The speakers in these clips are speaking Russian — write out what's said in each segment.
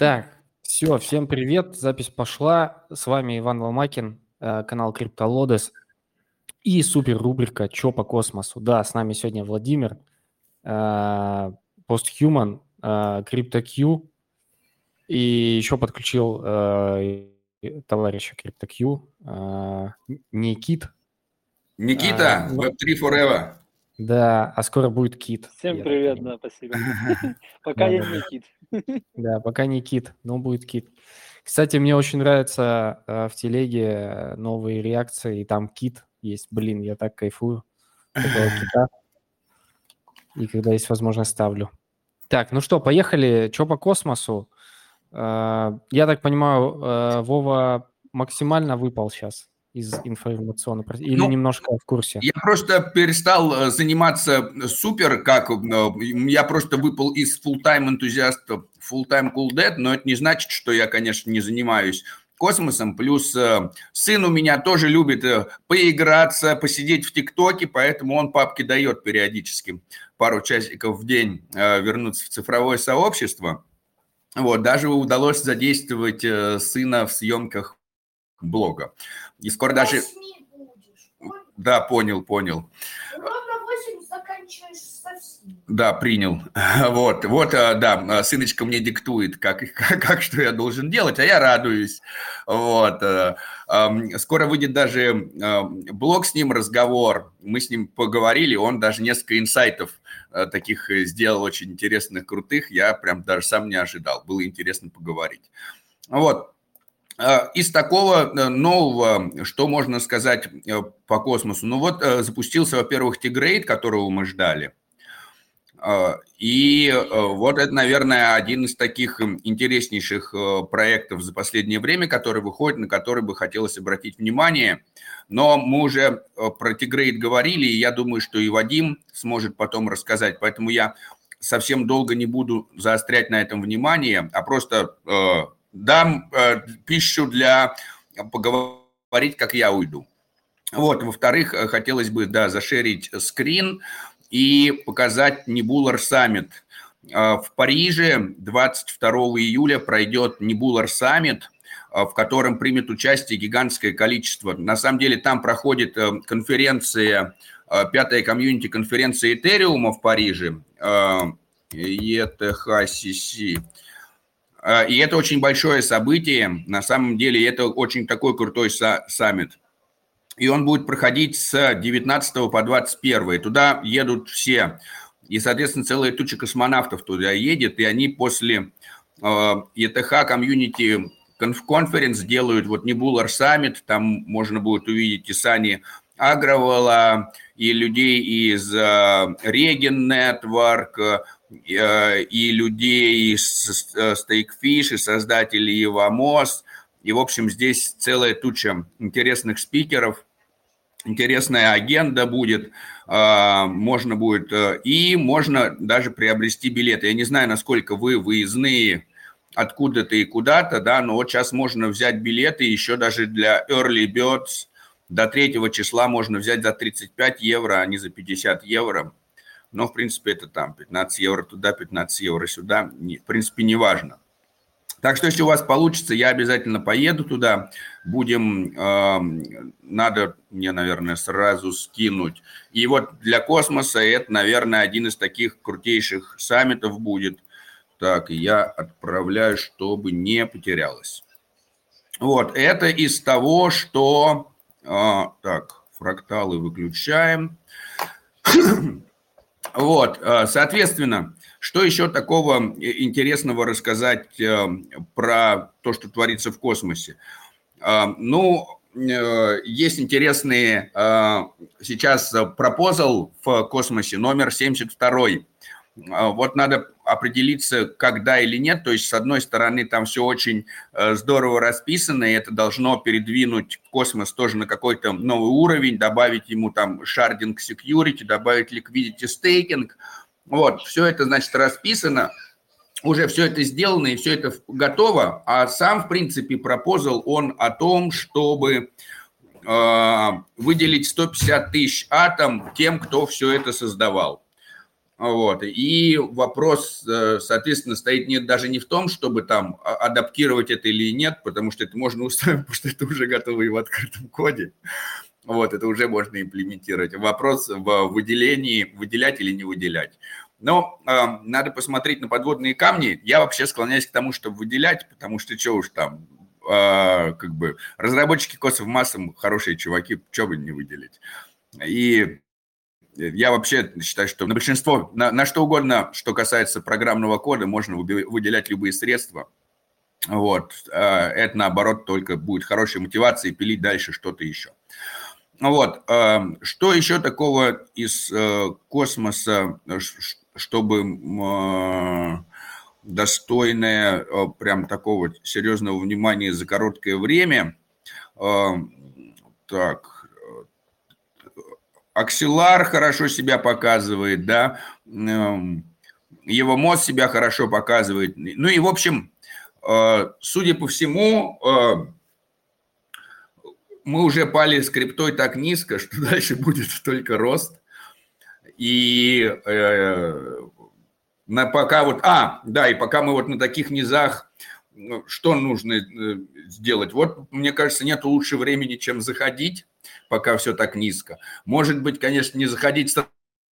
Так, все, всем привет, запись пошла. С вами Иван Ломакин, э, канал CryptoLodes и супер рубрика «Чё по космосу?». Да, с нами сегодня Владимир, э, э, CryptoQ и еще подключил товарища CryptoQ, Никит. Никита, Web3 Forever. Да, а скоро будет кит. Всем привет, да, спасибо. Пока я не кит. Да, пока не кит, но будет кит. Кстати, мне очень нравится э, в телеге новые реакции, и там кит есть. Блин, я так кайфую. кита. И когда есть возможность, ставлю. Так, ну что, поехали. Что по космосу? Э, я так понимаю, э, Вова максимально выпал сейчас из информационного или ну, немножко в курсе? Я просто перестал э, заниматься супер, как э, я просто выпал из full-time энтузиаста full-time cool dead, но это не значит, что я, конечно, не занимаюсь космосом. Плюс э, сын у меня тоже любит поиграться, посидеть в ТикТоке, поэтому он папке дает периодически пару часиков в день вернуться в цифровое сообщество. Вот, даже удалось задействовать сына в съемках блога. И скоро даже... Да, понял, понял. Да, принял. Вот, вот, а, да, сыночка мне диктует, как, как, как что я должен делать, а я радуюсь. Вот. Э, скоро выйдет даже блог с ним, разговор. Мы с ним поговорили, он даже несколько инсайтов э, таких сделал очень интересных, крутых. Я прям даже сам не ожидал. Было интересно поговорить. Вот. А, из такого э, нового, что можно сказать э, по космосу? Ну вот э, запустился, во-первых, Тигрейд, которого мы ждали. И вот это, наверное, один из таких интереснейших проектов за последнее время, который выходит, на который бы хотелось обратить внимание. Но мы уже про Тигрейд говорили, и я думаю, что и Вадим сможет потом рассказать. Поэтому я совсем долго не буду заострять на этом внимание, а просто дам э, пищу для поговорить, как я уйду. Вот, во-вторых, э, хотелось бы, да, зашерить скрин и показать Nebular Summit. Э, в Париже 22 июля пройдет Nebular Summit, э, в котором примет участие гигантское количество. На самом деле там проходит конференция, пятая комьюнити-конференция Этериума в Париже, ETHCC, и это очень большое событие. На самом деле это очень такой крутой саммит. И он будет проходить с 19 по 21. Туда едут все. И, соответственно, целая туча космонавтов туда едет. И они после ЕТХ а, комьюнити конференц делают вот Небулар саммит. Там можно будет увидеть и Сани Агровала, и людей из Реген uh, Network, и людей из Stakefish, и создателей Ивамос. И, в общем, здесь целая туча интересных спикеров, интересная агенда будет, э, можно будет, э, и можно даже приобрести билеты. Я не знаю, насколько вы выездные откуда-то и куда-то, да, но вот сейчас можно взять билеты еще даже для Early Birds до 3 числа можно взять за 35 евро, а не за 50 евро но, в принципе, это там 15 евро туда, 15 евро сюда, в принципе, не важно. Так что, если у вас получится, я обязательно поеду туда. Будем, э, надо мне, наверное, сразу скинуть. И вот для космоса это, наверное, один из таких крутейших саммитов будет. Так, я отправляю, чтобы не потерялось. Вот, это из того, что... Э, так, фракталы выключаем. Вот, э, соответственно, что еще такого интересного рассказать э, про то, что творится в космосе? Э, ну, есть интересный сейчас пропозал в космосе номер 72 а, вот надо определиться, когда или нет. То есть, с одной стороны, там все очень э, здорово расписано, и это должно передвинуть космос тоже на какой-то новый уровень, добавить ему там sharding security, добавить liquidity staking. Вот, все это, значит, расписано, уже все это сделано и все это готово, а сам, в принципе, пропозал он о том, чтобы э, выделить 150 тысяч атом тем, кто все это создавал. Вот. И вопрос, э, соответственно, стоит не, даже не в том, чтобы там а, адаптировать это или нет, потому что это можно устроить, потому что это уже готово и в открытом коде. Вот, это уже можно имплементировать. Вопрос в выделении, выделять или не выделять. Но э, надо посмотреть на подводные камни. Я вообще склоняюсь к тому, чтобы выделять, потому что что уж там, э, как бы разработчики косов массам хорошие чуваки, что бы не выделить. И я вообще считаю, что на большинство, на, на что угодно, что касается программного кода, можно выделять любые средства. Вот. А, это, наоборот, только будет хорошей мотивацией пилить дальше что-то еще. Вот. А, что еще такого из э, космоса, чтобы достойное э, прям такого серьезного внимания за короткое время? Так, Аксилар хорошо себя показывает, да, эм, его мозг себя хорошо показывает. Ну и, в общем, э, судя по всему, э, мы уже пали скриптой так низко, что дальше будет только рост. И э, на пока вот, а, да, и пока мы вот на таких низах, ну, что нужно сделать? Вот, мне кажется, нет лучше времени, чем заходить пока все так низко. Может быть, конечно, не заходить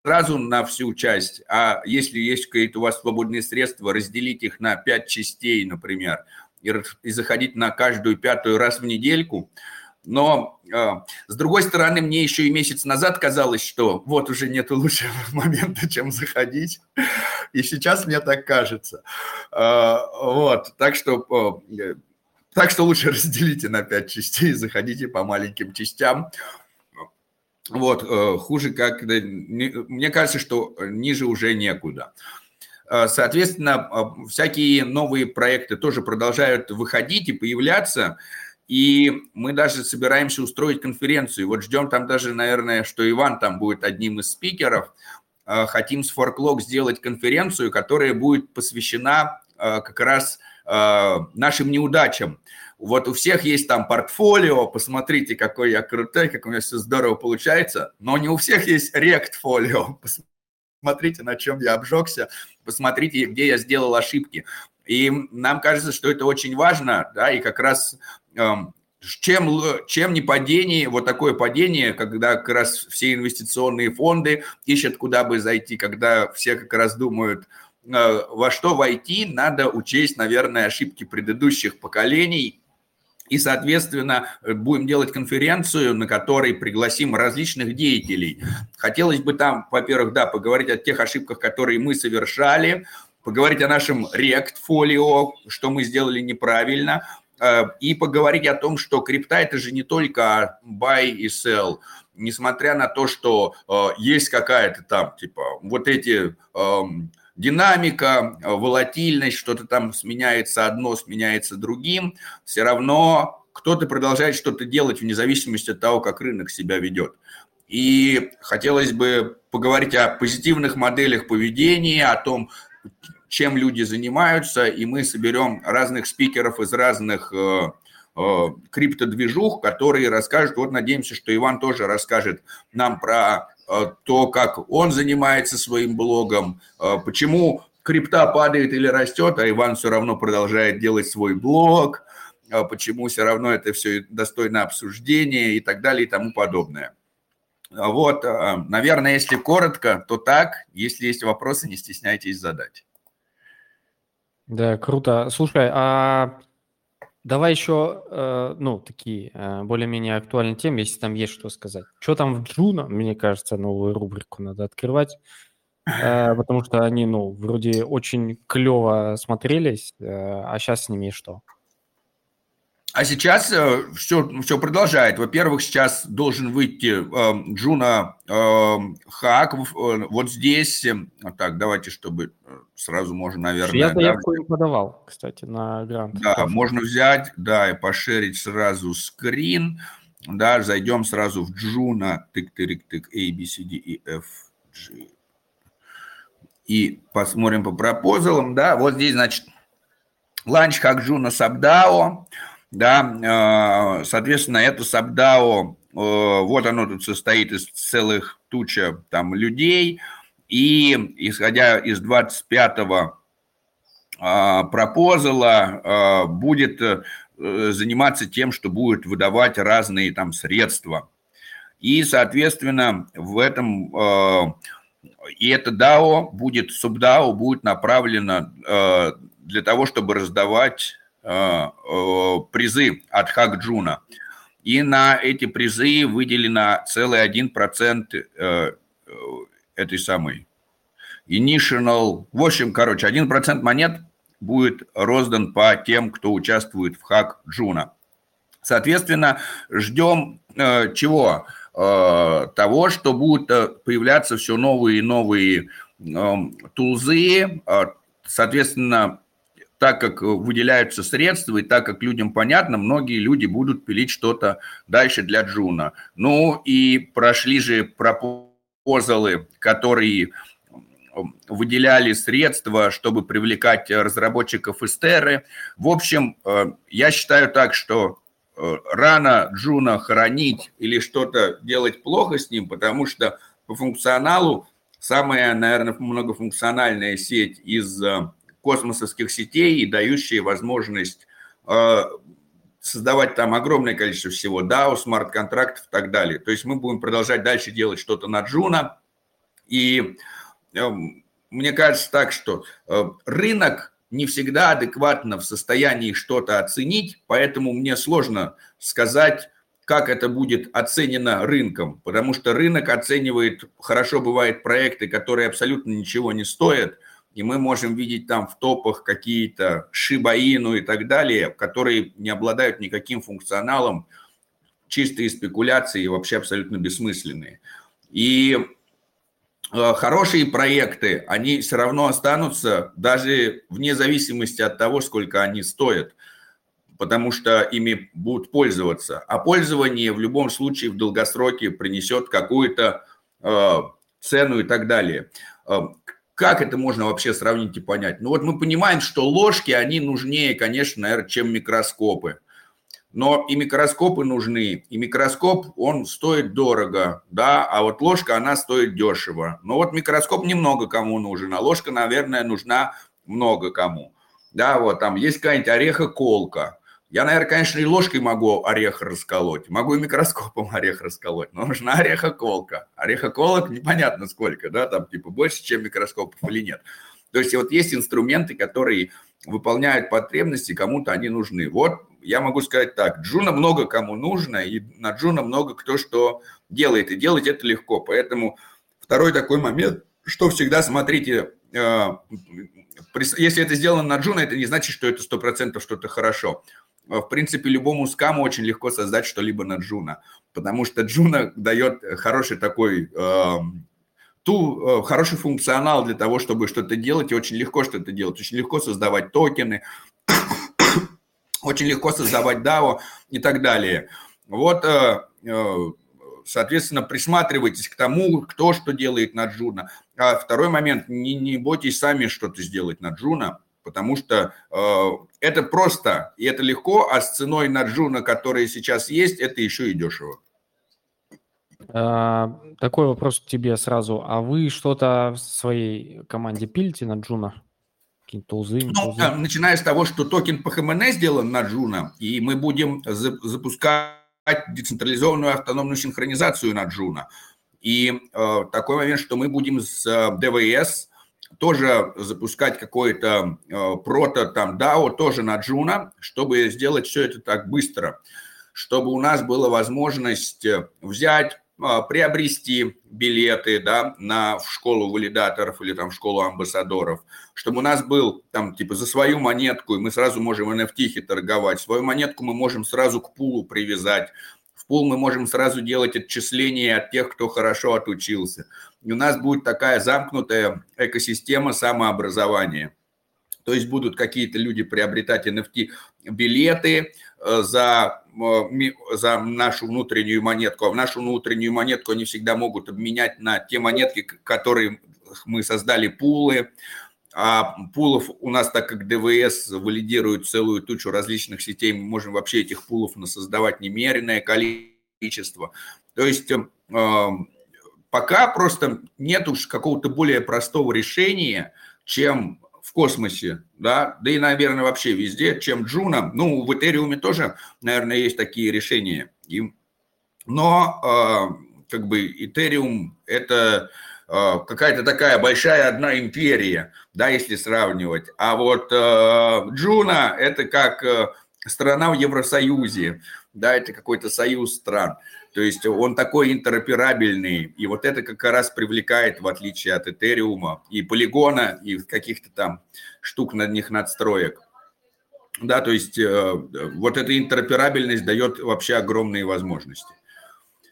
сразу на всю часть, а если есть какие-то у вас свободные средства, разделить их на пять частей, например, и, и заходить на каждую пятую раз в недельку. Но, э, с другой стороны, мне еще и месяц назад казалось, что вот уже нет лучшего момента, чем заходить. И сейчас мне так кажется. Э, вот, так что э, так что лучше разделите на пять частей, заходите по маленьким частям. Вот, э, хуже как... Мне кажется, что ниже уже некуда. Э, соответственно, э, всякие новые проекты тоже продолжают выходить и появляться. И мы даже собираемся устроить конференцию. Вот ждем там даже, наверное, что Иван там будет одним из спикеров. Хотим с Forklog сделать конференцию, которая будет посвящена как раз нашим неудачам. Вот у всех есть там портфолио, посмотрите, какой я крутой, как у меня все здорово получается, но не у всех есть рект-фолио. Посмотрите, на чем я обжегся, посмотрите, где я сделал ошибки. И нам кажется, что это очень важно, да, и как раз эм, чем, чем не падение, вот такое падение, когда как раз все инвестиционные фонды ищут, куда бы зайти, когда все как раз думают, Э, во что войти, надо учесть, наверное, ошибки предыдущих поколений. И, соответственно, будем делать конференцию, на которой пригласим различных деятелей. Хотелось бы там, во-первых, да, поговорить о тех ошибках, которые мы совершали, поговорить о нашем рект-фолио, что мы сделали неправильно, э, и поговорить о том, что крипта – это же не только buy и sell. Несмотря на то, что э, есть какая-то там, типа, вот эти эм, динамика, волатильность, что-то там сменяется одно, сменяется другим, все равно кто-то продолжает что-то делать вне зависимости от того, как рынок себя ведет. И хотелось бы поговорить о позитивных моделях поведения, о том, чем люди занимаются, и мы соберем разных спикеров из разных э, э, криптодвижух, которые расскажут, вот надеемся, что Иван тоже расскажет нам про то, как он занимается своим блогом, э, почему крипта падает или растет, а Иван все равно продолжает делать свой блог, э, почему все равно это все достойно обсуждения и так далее и тому подобное. Вот, наверное, если коротко, то так. Если есть вопросы, не стесняйтесь задать. Да, круто. Слушай, а Давай еще, э, ну, такие э, более-менее актуальные темы, если там есть что сказать. Что там в Джуна, мне кажется, новую рубрику надо открывать, э, потому что они, ну, вроде очень клево смотрелись, а сейчас с ними что? А сейчас все, э, все продолжает. Во-первых, сейчас должен выйти э, Juno э, Hack э, вот здесь. Так, давайте, чтобы э, сразу можно, наверное... Я заявку да, подавал, кстати, на грант. Да, Тоже. можно взять, да, и пошерить сразу скрин. Да, зайдем сразу в Juno, тык-тык-тык, A, B, C, D, E, F, G. И посмотрим по пропозалам, да, вот здесь, значит, launch Hack Juno SubDAO да, э, соответственно, это SubDAO, э, вот оно тут состоит из целых туча там людей, И исходя из 25-го пропозала, будет заниматься тем, что будет выдавать разные там средства. И, соответственно, в этом и это DAO будет, SubDAO будет направлено для того, чтобы раздавать призы от Хакджуна. И на эти призы выделено целый один процент этой самой initial. В общем, короче, один процент монет будет роздан по тем, кто участвует в хак Джуна. Соответственно, ждем э, чего? Э, того, что будут э, появляться все новые и новые э, тулзы. Э, соответственно, так как выделяются средства и так как людям понятно, многие люди будут пилить что-то дальше для Juno. Ну и прошли же пропозалы, которые выделяли средства, чтобы привлекать разработчиков с Терры. В общем, э, я считаю так, что э, рано Juno хоронить или что-то делать плохо с ним, потому что по функционалу самая, наверное, многофункциональная сеть из э, космосовских сетей и дающая возможность создавать там огромное количество всего, DAO, смарт-контрактов и так далее. То есть мы будем продолжать дальше делать что-то на Juno, и Эм, мне кажется так, что э, рынок не всегда адекватно в состоянии что-то оценить, поэтому мне сложно сказать, как это будет оценено рынком, потому что рынок оценивает, хорошо бывает проекты, которые абсолютно ничего не стоят, и мы можем видеть там в топах какие-то шибаину и так далее, которые не обладают никаким функционалом, чистые спекуляции и вообще абсолютно бессмысленные. И Э, хорошие проекты, они все равно останутся, даже вне зависимости от того, сколько они стоят, потому что ими будут пользоваться. А пользование в любом случае в долгосроке принесет какую-то э, цену и так далее. Как это можно вообще сравнить и понять? Ну вот мы понимаем, что ложки, они нужнее, конечно, наверное, чем микроскопы но и микроскопы нужны. И микроскоп, он стоит дорого, да, а вот ложка, она стоит дешево. Но вот микроскоп немного кому нужен, а ложка, наверное, нужна много кому. Да, вот там есть какая-нибудь орехоколка. Я, наверное, конечно, и ложкой могу орех расколоть, могу и микроскопом орех расколоть, но нужна орехоколка. Орехоколок непонятно сколько, да, там типа больше, чем микроскопов или нет. То есть вот есть инструменты, которые выполняют потребности, кому-то они нужны. Вот я могу сказать так, Juno много кому нужно, и на Juno много кто что делает, и делать это легко. Поэтому второй такой момент, что всегда смотрите, э, если это сделано на Juno, это не значит, что это 100% что-то хорошо. В принципе, любому скаму очень легко создать что-либо на Juno, потому что Juno дает хороший такой э, ту, э, хороший функционал для того, чтобы что-то делать, и очень легко что-то делать. Очень легко создавать токены, очень легко создавать DAO и так далее. Вот, э, э, соответственно, присматривайтесь к тому, кто что делает на Juno. А второй момент, не, не бойтесь сами что-то сделать на Juno, потому что э, это просто и это легко, а с ценой на Juno, которая сейчас есть, это еще и дешево. А, такой вопрос к тебе сразу. А вы что-то в своей команде пилите на Juno? Какие-то тулзы, ну, тулзы? Начиная с того, что токен PHMN сделан на Juno, и мы будем за, запускать децентрализованную автономную организацию на Juno. И э, такой момент, что мы будем с э, DVS тоже запускать какой-то э, прото там DAO тоже на Juno, чтобы сделать все это так быстро, чтобы у нас была возможность э, взять а, приобрести билеты да, на, в школу валидаторов или там в школу амбассадоров, чтобы у нас был там типа за свою монетку, и мы сразу можем NFT торговать, свою монетку мы можем сразу к пулу привязать, пул мы можем сразу делать отчисления от тех, кто хорошо отучился. И у нас будет такая замкнутая экосистема самообразования. То есть будут какие-то люди приобретать NFT билеты э, за за нашу внутреннюю монетку, а в нашу внутреннюю монетку они всегда могут обменять на те монетки, которые мы создали пулы, а пулов у нас, так как DVS валидирует целую тучу различных сетей, мы можем вообще этих пулов создавать немеренное количество. То есть эм, пока просто нет уж какого-то более простого решения, чем в космосе, да, да и, наверное, вообще везде, чем Juno. Ну, в Этериуме тоже, наверное, есть такие решения. И, но э, как бы Этериум – это какая-то такая большая одна империя, да, если сравнивать. А вот э, Джуна – это как э, страна в Евросоюзе, да, это какой-то союз стран. То есть он такой интероперабельный, и вот это как раз привлекает, в отличие от Этериума, и полигона, и каких-то там штук над них надстроек. Да, то есть э, вот эта интероперабельность дает вообще огромные возможности.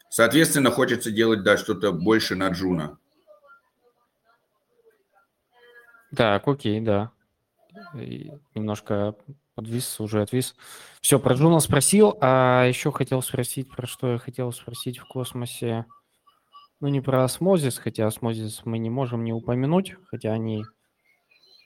Соответственно, хочется делать, да, что-то больше на Juno. Так, окей, да. И немножко подвис, уже отвис. Все, про Juno спросил, а еще хотел спросить, про что я хотел спросить в космосе. Ну, не про Osmosis, хотя Osmosis мы не можем не упомянуть, хотя они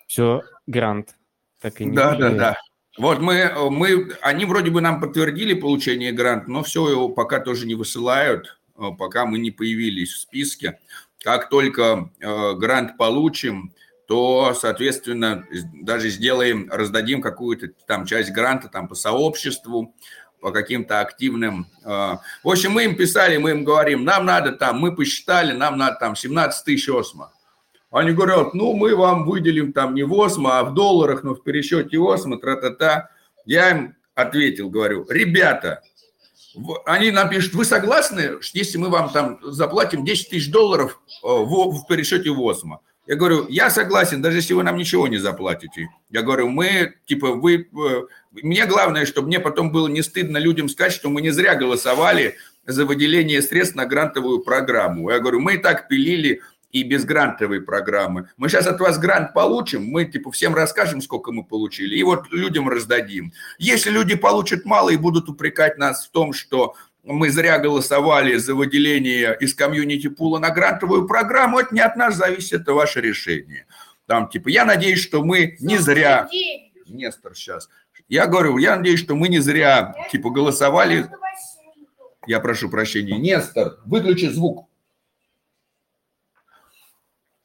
все грант так и не Да, да, да. Вот мы, мы, они вроде бы нам подтвердили получение гранта, но все его пока тоже не высылают, э, пока мы не появились в списке. Как только э, грант получим, то, соответственно, даже сделаем, раздадим какую-то там часть гранта там по сообществу, по каким-то активным. Э, в общем, мы им писали, мы им говорим, нам надо там, мы посчитали, нам надо там 17 тысяч осма. Они говорят, ну, мы вам выделим там не в осмо, а в долларах, но в пересчете осмо, тра-та-та. Я им ответил, говорю, ребята, они нам пишут, вы согласны, если мы вам там заплатим 10 тысяч долларов э, в, в пересчете в осмо? Я говорю, я согласен, даже если вы нам ничего не заплатите. Я говорю, мы, типа, вы... Э, мне главное, чтобы мне потом было не стыдно людям сказать, что мы не зря голосовали за выделение средств на грантовую программу. Я говорю, мы и так пилили и без грантовой программы. Мы сейчас от вас грант получим, мы типа всем расскажем, сколько мы получили, и вот людям раздадим. Если люди получат мало и будут упрекать нас в том, что мы зря голосовали за выделение из комьюнити-пула на грантовую программу, это не от нас зависит, это ваше решение. Там типа, я надеюсь, что мы не зря... Нестор сейчас. Я говорю, я надеюсь, что мы не зря типа голосовали... Я прошу прощения. Нестор, выключи звук.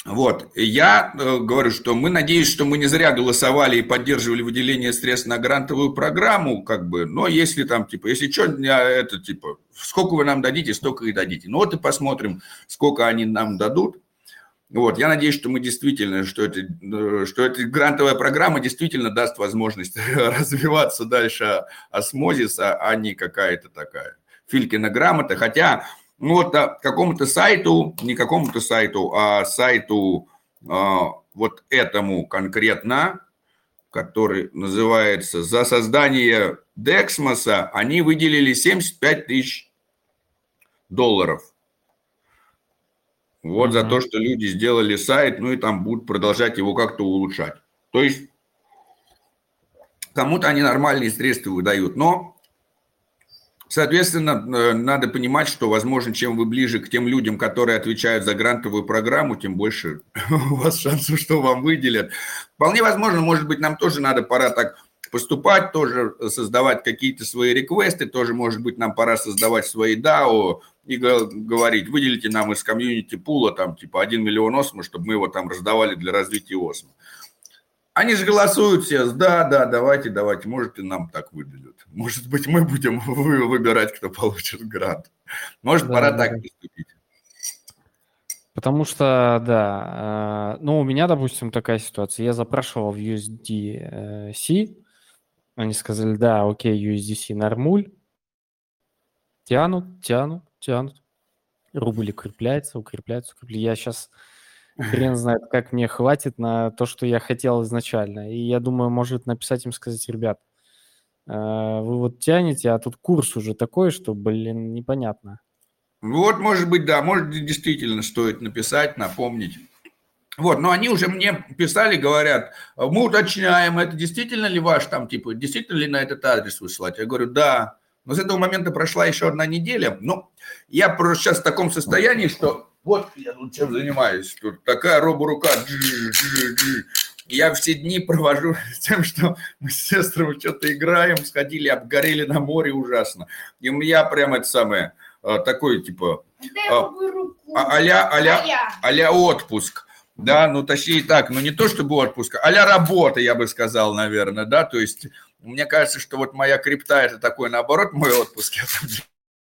Вот, я э, говорю, что мы надеемся, что мы не зря голосовали и поддерживали выделение средств на грантовую программу, как бы, но если там, типа, если что, это, типа, сколько вы нам дадите, столько и дадите. Ну вот и посмотрим, сколько они нам дадут. Вот, я надеюсь, что мы действительно, что это, э, что эта грантовая программа действительно даст возможность развиваться дальше осмозиса, а не какая-то такая. Филькина грамота, хотя ну вот а, какому-то сайту, не какому-то сайту, а сайту а, вот этому конкретно, который называется «За создание Дексмоса», они выделили 75 тысяч долларов. Вот mm-hmm. за то, что люди сделали сайт, ну и там будут продолжать его как-то улучшать. То есть кому-то они нормальные средства выдают, но Соответственно, э, надо понимать, что, возможно, чем вы ближе к тем людям, которые отвечают за грантовую программу, тем больше у вас шансов, что вам выделят. Вполне возможно, может быть, нам тоже надо пора так поступать, тоже создавать какие-то свои реквесты, тоже, может быть, нам пора создавать свои DAO и говорить, выделите нам из комьюнити пула там типа 1 миллион осмо, чтобы мы его там раздавали для развития осмо. Они же голосуют все, да, да, давайте, давайте, может и нам так выдадут. Может быть, мы будем выбирать, кто получит грант. Может, да, пора да, так поступить. Потому что, да, э, ну, у меня, допустим, такая ситуация. Я запрашивал в USDC, они сказали, да, окей, USDC нормуль. Тянут, тянут, тянут. Рубль укрепляется, укрепляется, укрепляется. Я сейчас хрен знает, как мне хватит на то, что я хотел изначально. И я думаю, может написать им, сказать, ребят, э, вы вот тянете, а тут курс уже такой, что, блин, непонятно. Вот, может быть, да, может, действительно стоит написать, напомнить. Вот, но они уже мне писали, говорят, мы уточняем, это действительно ли ваш там, типа, действительно ли на этот адрес высылать? Я говорю, да. Но с этого момента прошла еще одна неделя. Ну, я просто сейчас в таком состоянии, что вот я тут чем занимаюсь. Тут такая роборука. Я все дни провожу тем, что мы с сестрами что-то играем, сходили, обгорели на море ужасно. И у меня прям это самое, э, такой, типа, а, а-ля, а-ля, а-ля отпуск. Да, ну точнее так, ну не то чтобы отпуск, а-ля работа, я бы сказал, наверное, да, то есть мне кажется, что вот моя крипта это такой, наоборот, мой отпуск, я там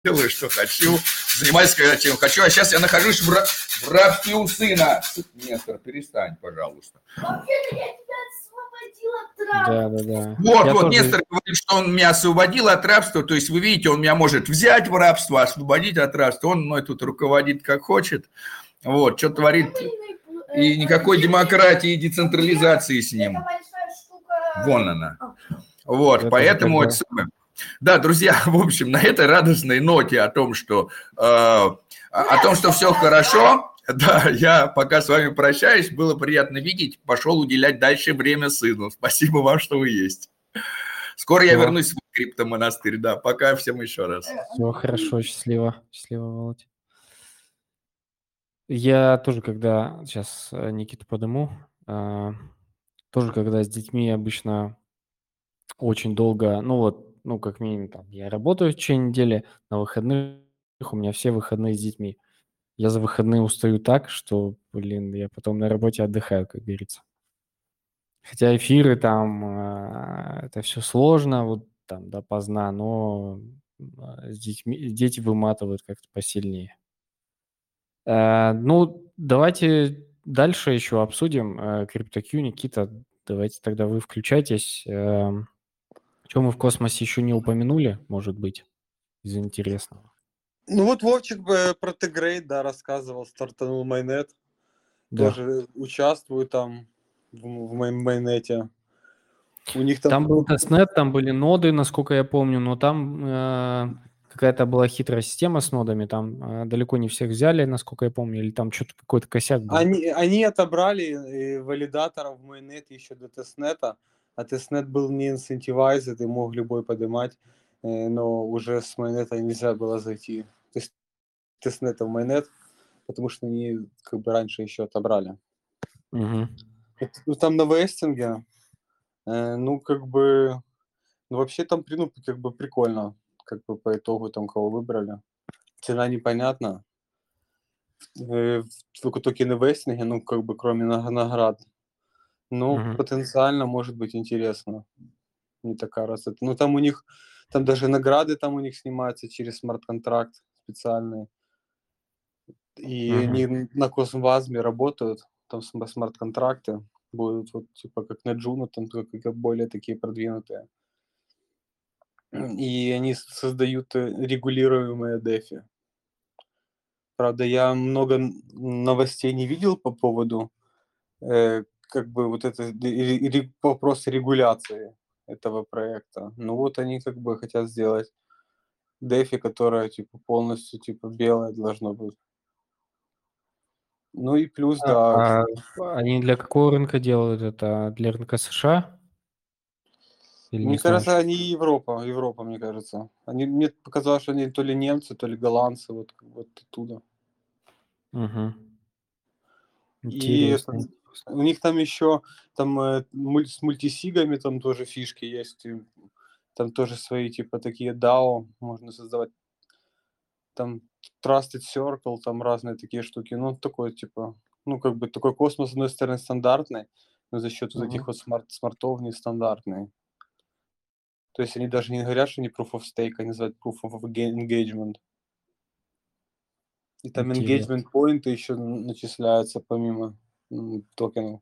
делаю, что хочу, занимаюсь, когда чем хочу, а сейчас я нахожусь в, ра- в рабстве у сына. Нестор, перестань, пожалуйста. Да, да, да. Вот, Я вот, тоже- Нестор говорит, что он меня освободил от рабства, то есть вы видите, он меня может взять в рабство, освободить от рабства, он мной тут руководит как хочет, вот, что творит, и никакой демократии и децентрализации с ним. Вон она. Вот, Это поэтому это самое. Да, друзья, в общем, на этой радостной ноте о том, что э, о том, что все хорошо, да, я пока с вами прощаюсь, было приятно видеть, пошел уделять дальше время сыну. Спасибо вам, что вы есть. Скоро я вернусь в криптомонастырь, да, пока всем еще раз. Все хорошо, счастливо. Счастливо, Володь. Я тоже, когда сейчас Никиту подыму, а, тоже когда с детьми обычно очень долго, ну вот, ну как минимум там, я работаю в течение недели, на выходных у меня все выходные с детьми. Я за выходные устаю так, что, блин, я потом на работе отдыхаю, как говорится. Хотя эфиры там, а, это все сложно, вот там допоздна, но а, с детьми, дети выматывают как-то посильнее. Э, Ну, давайте дальше еще обсудим э, CryptoQ. Никита, давайте тогда вы включайтесь. Что мы в космосе еще не упомянули, может быть, из интересного? Ну вот Вовчик бы про Tgrade, да, рассказывал, стартанул mainnet, Да. тоже участвую там в, в моем mainnet е. У них там, Там был testnet, там были ноды, насколько я помню, но там э, какая-то была хитрая система с нодами, там э, далеко не всех взяли, насколько я помню, или там что-то какой-то косяк был. они, они отобрали э, валидаторов в mainnet еще до testnet а, а testnet был не incentivized и мог любой поднимать, но уже с mainnet а нельзя было зайти. То есть testnet а в mainnet, потому что они как бы раньше еще отобрали. Это, Ну, там на vesting е, э, ну, как бы, ну, вообще там, ну, как бы прикольно, как бы по итогу там кого выбрали. Цена непонятна. Э, Только токены вестинге, ну, как бы, кроме наг- наград. Ну, Мгм. потенциально может быть интересно. Не такая раз. Ну, там у них, там даже награды там у них снимаются через смарт-контракт специальный. И Мгм. они на Космвазме работают, там см- смарт-контракты будут вот типа как на Джуну, там только как более такие продвинутые. И они создают э, регулируемые дефи. Правда, я много новостей не видел по поводу э, как бы вот это вопрос регуляции этого проекта. Ну вот они как бы хотят сделать дефи, которое типа полностью типа белое должно быть. Ну и плюс, да, А они для какого рынка делают это? Для рынка США? Или Мне не знаешь? кажется, они Европа, Европа, мне кажется. Они, мне показалось, что они то ли немцы, то ли голландцы, вот, вот оттуда. И Интересно. это- у них там еще там э, муль- с мультисигами там тоже фишки есть. и там тоже свои типа такие DAO можно создавать. Там Trusted Circle, там разные такие штуки. Ну, такой типа, ну, как бы такой космос, с одной стороны, стандартный, но за счет этих Мгм. вот смарт смартов нестандартный. То есть они даже не говорят, что они proof of stake, они называют proof of enga- engagement. И там Интересно. engagement point ы еще начисляются помимо токенов.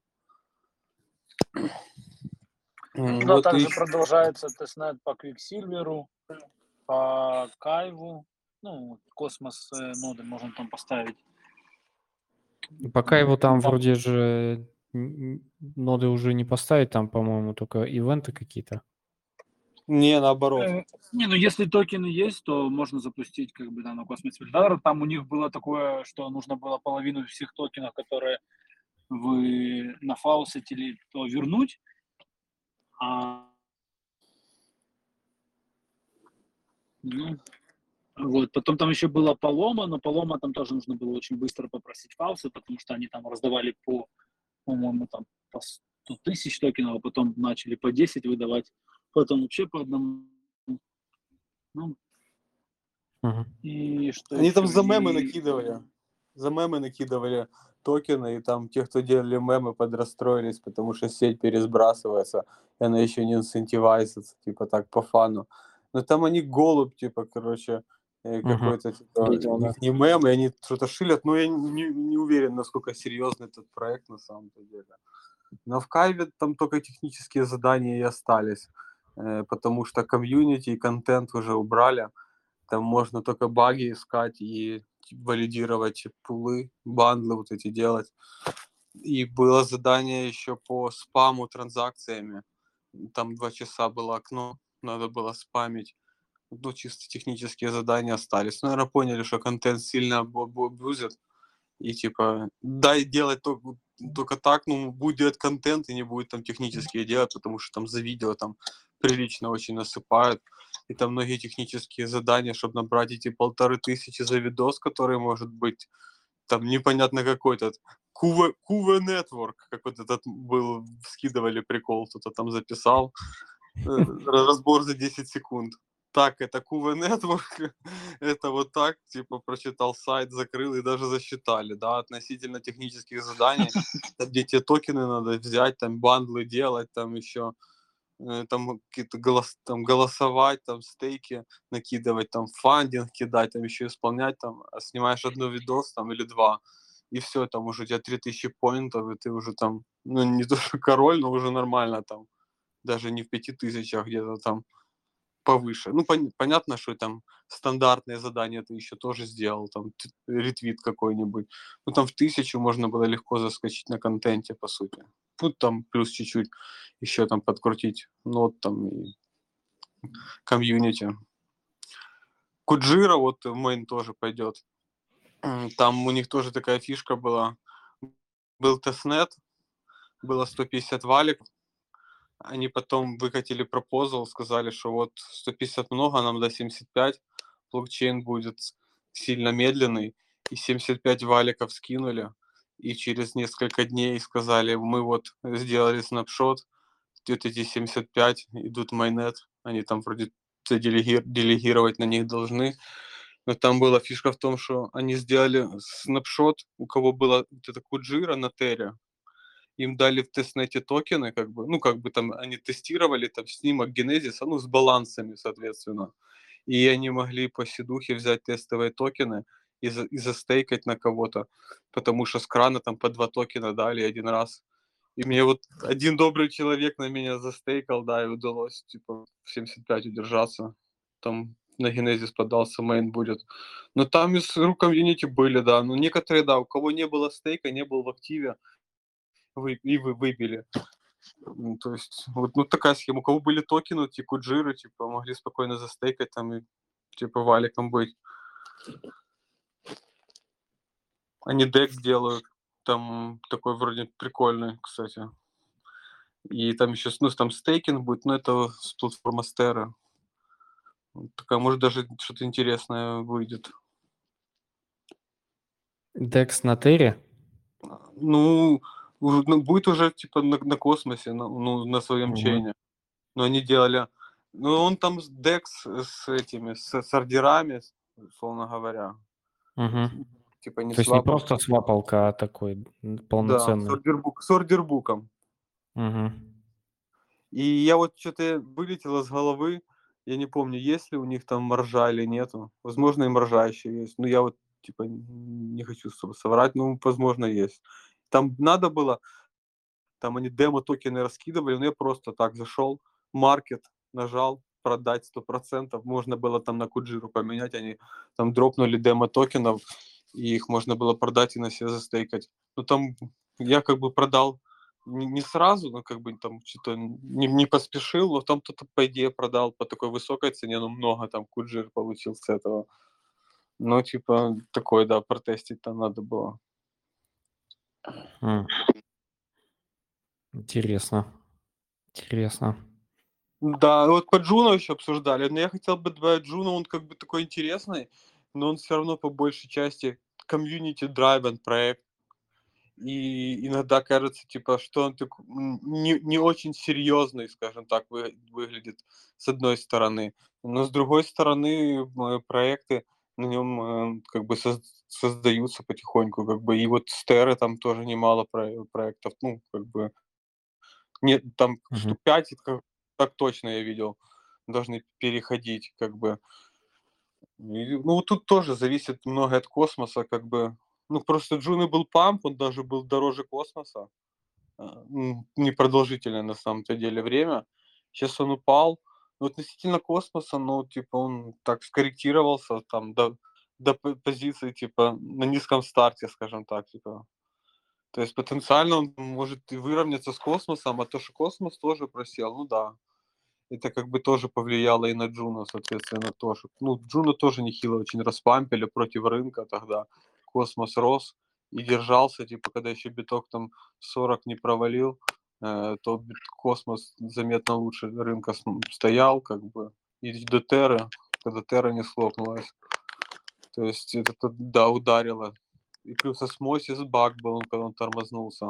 М, Да, вот также и- продолжается testnet по Quicksilver у, по Кайву. Ну, космос э, ноды можно там поставить. Пока его там Там- вроде же ноды уже не поставить, там, по-моему, только ивенты какие-то. Не, наоборот. Э, Не, ну если токены есть, то можно запустить как бы да, на Космос Вильдар. Там у них было такое, что нужно было половину всех токенов, которые вы нафаусетили, то вернуть. А... Ну, вот. Потом там еще была полома, но полома там тоже нужно было очень быстро попросить фаусы, потому что они там раздавали по, по-моему, там по 100 тысяч токенов, а потом начали по 10 выдавать, потом вообще по одному. Ну, Мгм. И что Они там за мемы И- накидывали. За мемы накидывали токены, и там те, кто делали мемы, подрастроились, потому что сеть пересбрасывается, и она еще не инцентивайзится, типа так, по фану. Но там они голубь, типа, короче, какой-то, типа, Видел, да. их не мем, и они что-то шилят, но я не, не уверен, насколько серьезный этот проект на самом-то деле. Но в Кайве там только технические задания и остались, э, потому что комьюнити и контент уже убрали. Там можно только баги искать и валидировать пулы, бандлы вот эти делать. И было задание еще по спаму транзакциями. Там два часа было окно, надо было спамить. Ну, чисто технические задания остались. Наверное, поняли, что контент сильно абьюзит. И типа, дай делать только, только так, ну, будет делать контент и не будет там технические делать, потому что там за видео там прилично очень насыпают. И там многие технические задания, чтобы набрать эти полторы тысячи за видос, который может быть там непонятно какой то Кува, Кува Network, как вот этот был, скидывали прикол, кто-то там записал. Э, Разбор за 10 секунд. Так, это Кува Network, это вот так, типа, прочитал сайт, закрыл и даже засчитали, да, относительно технических заданий, где тебе токены надо взять, там, бандлы делать, там еще, там, какие-то голос, там, голосовать, там, стейки накидывать, там, фандинг кидать, там, еще исполнять, там, а снимаешь одно видос, там, или два, и все, там уже у тебя 3000 поинтов, и ты уже там, ну, не то что король, но уже нормально там, даже не в 5000, а где-то там повыше. Ну, пон- понятно, что там стандартные задания ты еще тоже сделал, там ретвит какой-нибудь. Ну, там в тысячу можно было легко заскочить на контенте, по сути. Тут там плюс чуть-чуть еще там подкрутить нод там и комьюнити. Kujira вот в мейн тоже пойдет. Там у них тоже такая фишка была. Был testnet, было 150 валик. Они потом выкатили proposal, сказали, что вот 150 много, а нам до 75. Блокчейн будет сильно медленный. И 75 валиков скинули. И через несколько дней сказали, мы вот сделали снапшот, вот эти 75 идут майнет. Они там вроде делеги- делегировать на них должны. Но там была фишка в том, что они сделали снапшот, у кого была вот эта куджира на Тере, им дали в тестнете токены, как бы, ну, как бы там они тестировали там снимок генезиса, ну, с балансами, соответственно. И они могли по сидухе взять тестовые токены и, за, и застейкать на кого-то, потому что с крана там по два токена дали один раз. И мне вот один добрый человек на меня застейкал, да, и удалось, типа, в 75 удержаться. Там на Генезис подался, мейн будет. Но там из рук комьюнити были, да. Но некоторые, да, у кого не было стейка, не был в активе, вы, и вы выбили. Ну, То есть, вот ну, такая схема. У кого были токены, эти куджиры, типа, могли спокойно застейкать там и, типа, валиком быть. Они декс делают. Там такой вроде прикольный, кстати. И там еще, ну, там стейкинг будет, но это с платформы Стера. Такая, может, даже что-то интересное выйдет. Декс на Терре? Ну, уже- ну, будет уже типа на, на космосе, на, ну, на своем Мгм. чейне. Но они делали. Ну, он там с Dex с этими, с, с ордерами, условно говоря. Мгм. Типа не То есть не просто свапалка, а такой м, Да, с, полноценный. ордербук, с ордербуком. Мгм. И я вот что-то вылетело с головы. Я не помню, есть ли у них там маржа или нету. Возможно, и маржа еще есть. Но я вот типа не хочу соврать, но возможно есть. Там надо было, там они демо-токены раскидывали, но я просто так зашел, маркет, нажал, продать 100%. Можно было там на Куджиру поменять, они там дропнули демо-токенов, и их можно было продать и на себе застейкать. Ну там я как бы продал не, сразу, но как бы там что-то не, не поспешил, но там кто-то, по идее, продал по такой высокой цене, ну много там Куджир получил с этого. Ну, типа, такой, да, протестить там надо было. Интересно. Интересно. Да, вот по Джуну еще обсуждали, но я хотел бы добавить Джуну, он как бы такой интересный, но он все равно по большей части комьюнити драйвен проект. и иногда кажется, типа, что он так, не, не очень серьезный, скажем так, вы, выглядит с одной стороны. Но с другой стороны, проекты на нем э, как бы создаются потихоньку, как бы, и вот Стеры там тоже немало про проектов, ну, как бы, нет, там mm-hmm. штук пять, так точно я видел, должны переходить, как бы. Ну, тут тоже зависит много от космоса, как бы, ну, просто Джуны был памп, он даже был дороже космоса. А, непродолжительное на самом-то деле время. Сейчас он упал. Ну, относительно космоса, ну, типа, он так скорректировался там до, до позиции, типа, на низком старте, скажем так, типа. То есть потенциально он может и выровняться с космосом, а то, что космос тоже просел, ну да. Это как бы тоже повлияло и на Juno, соответственно, тоже. Ну, Juno тоже нехило очень распампили против рынка тогда космос рос и держался, типа, когда еще биток там 40 не провалил, э, то космос заметно лучше рынка стоял, как бы, и до Терры, когда Терра не схлопнулась. То есть это, да, ударило. И плюс осмосис баг был, когда он тормознулся.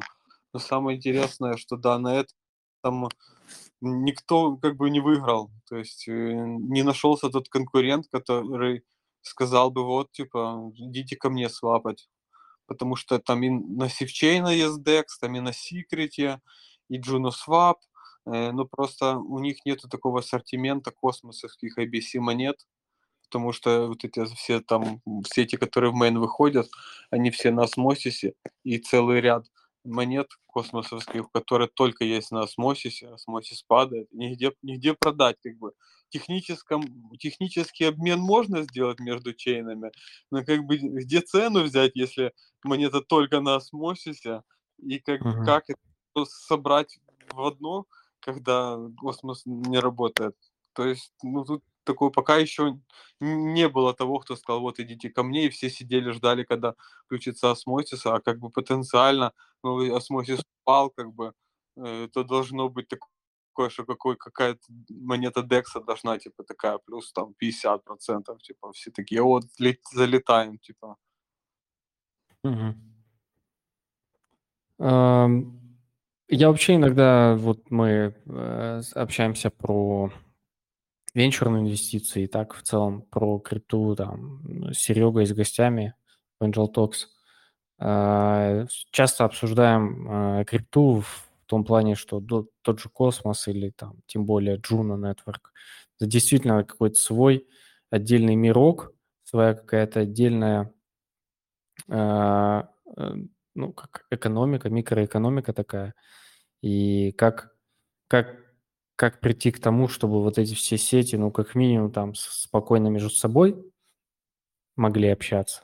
Но самое интересное, что да, на этом никто как бы не выиграл. То есть э, не нашелся тот конкурент, который сказал бы, вот, типа, идите ко мне свапать. Потому что там и на Сивчейна есть DEX, там и на Секрете, и Juno Swap, но просто у них нету такого ассортимента космосовских IBC монет, потому что вот эти все там, все эти, которые в мейн выходят, они все на осмосисе, и целый ряд монет космосовских, которые только есть на осмосисе, осмосис падает, нигде, нигде продать, как бы техническом, технический обмен можно сделать между чейнами, но как бы где цену взять, если монета только на осмосисе, и как, uh-huh. как это собрать в одно, когда космос не работает. То есть, ну, тут такое пока еще не было того, кто сказал, вот идите ко мне, и все сидели, ждали, когда включится осмосис, а как бы потенциально, ну, осмосис упал, как бы, э, то должно быть такое такое, что какой, какая-то монета Декса должна, типа, такая, плюс там 50%, типа, все такие, вот, залетаем, типа. Угу. Я вообще иногда, вот мы э, общаемся про венчурные инвестиции, и так в целом про крипту, там, с Серегой, с гостями в Angel Talks. А, часто обсуждаем э, крипту в том плане, что тот же космос или там, тем более Juno Network, это действительно какой-то свой отдельный мирок, своя какая-то отдельная, э, э, ну, как экономика, микроэкономика такая, и как, как, как прийти к тому, чтобы вот эти все сети, ну, как минимум там спокойно между собой могли общаться.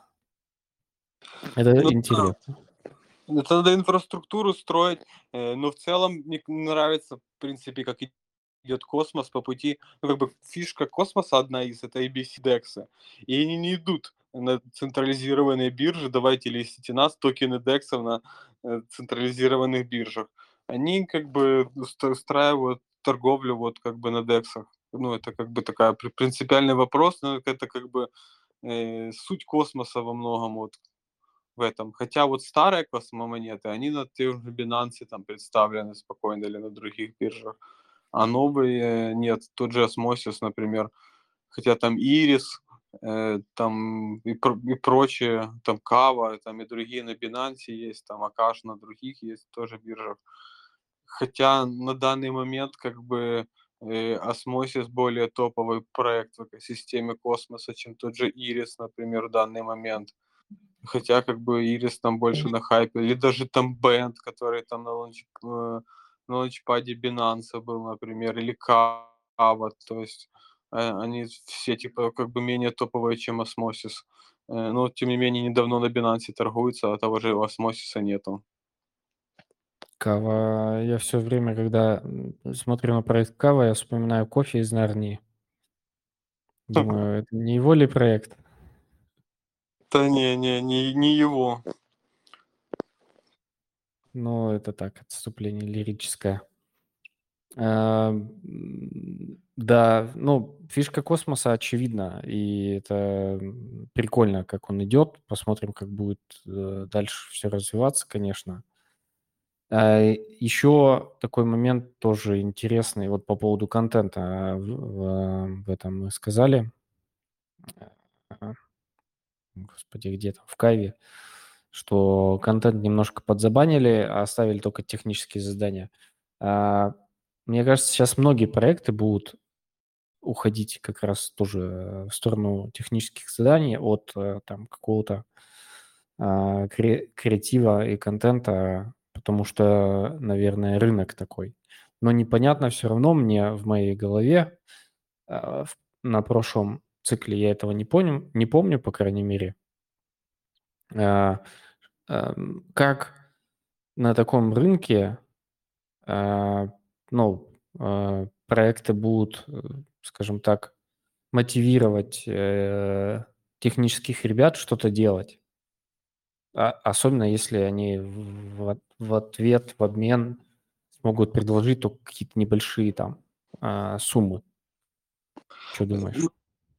Это ну, интересно. Это надо инфраструктуру строить, э, но в целом мне нравится, в принципе, как идет космос по пути. Ну, как бы фишка космоса одна из, это ABC DEX. И они не идут на централизированные биржи, давайте листите нас, токены DEX на э, централизированных биржах. Они как бы устраивают торговлю вот как бы на DEX. Ну, это как бы такая принципиальный вопрос, но это как бы э, суть космоса во многом. Вот в этом. Хотя вот старые космомонеты, они на тех же Binance там представлены спокойно или на других биржах. А новые нет. Тот же Osmosis, например. Хотя там Iris, э, там и, и прочее, там Кава, там и другие на Binance есть, там Акаш на других есть тоже биржах. Хотя на данный момент как бы э, Osmosis более топовый проект в экосистеме космоса, чем тот же Iris, например, в данный момент. Хотя как бы Ирис там больше на хайпе. Или даже там Бенд, который там на, ланч, э, на ланчпаде Binance был, например. Или Кава. То есть э, они все типа как бы менее топовые, чем Osmosis. Но тем не менее недавно на Binance торгуются, а того же Osmosis а нету. Kava. Я все время, когда смотрю на проект Kava, я вспоминаю кофе из Нарнии. Думаю, это не его ли проект? Да не, не, не, не его. Ну, это так, отступление лирическое. А, да, ну, фишка космоса очевидна, и это прикольно, как он идет. Посмотрим, как будет э, дальше все развиваться, конечно. А, еще такой момент тоже интересный, вот по поводу контента а, в, этом мы сказали. А, господи, где то в Кайве, что контент немножко подзабанили, а оставили только технические задания. Мне кажется, сейчас многие проекты будут уходить как раз тоже в сторону технических заданий от э, там какого-то кре- креатива и контента, потому что, наверное, рынок такой. Но непонятно все равно мне в моей голове а, на прошлом цикле я этого не помню, не помню, по крайней мере, а, а, как на таком рынке, ну, проекты будут, э, скажем так, мотивировать э, технических ребят что-то делать. А, особенно если они в, в ответ, в обмен смогут предложить только какие-то небольшие там а, суммы. Что думаешь?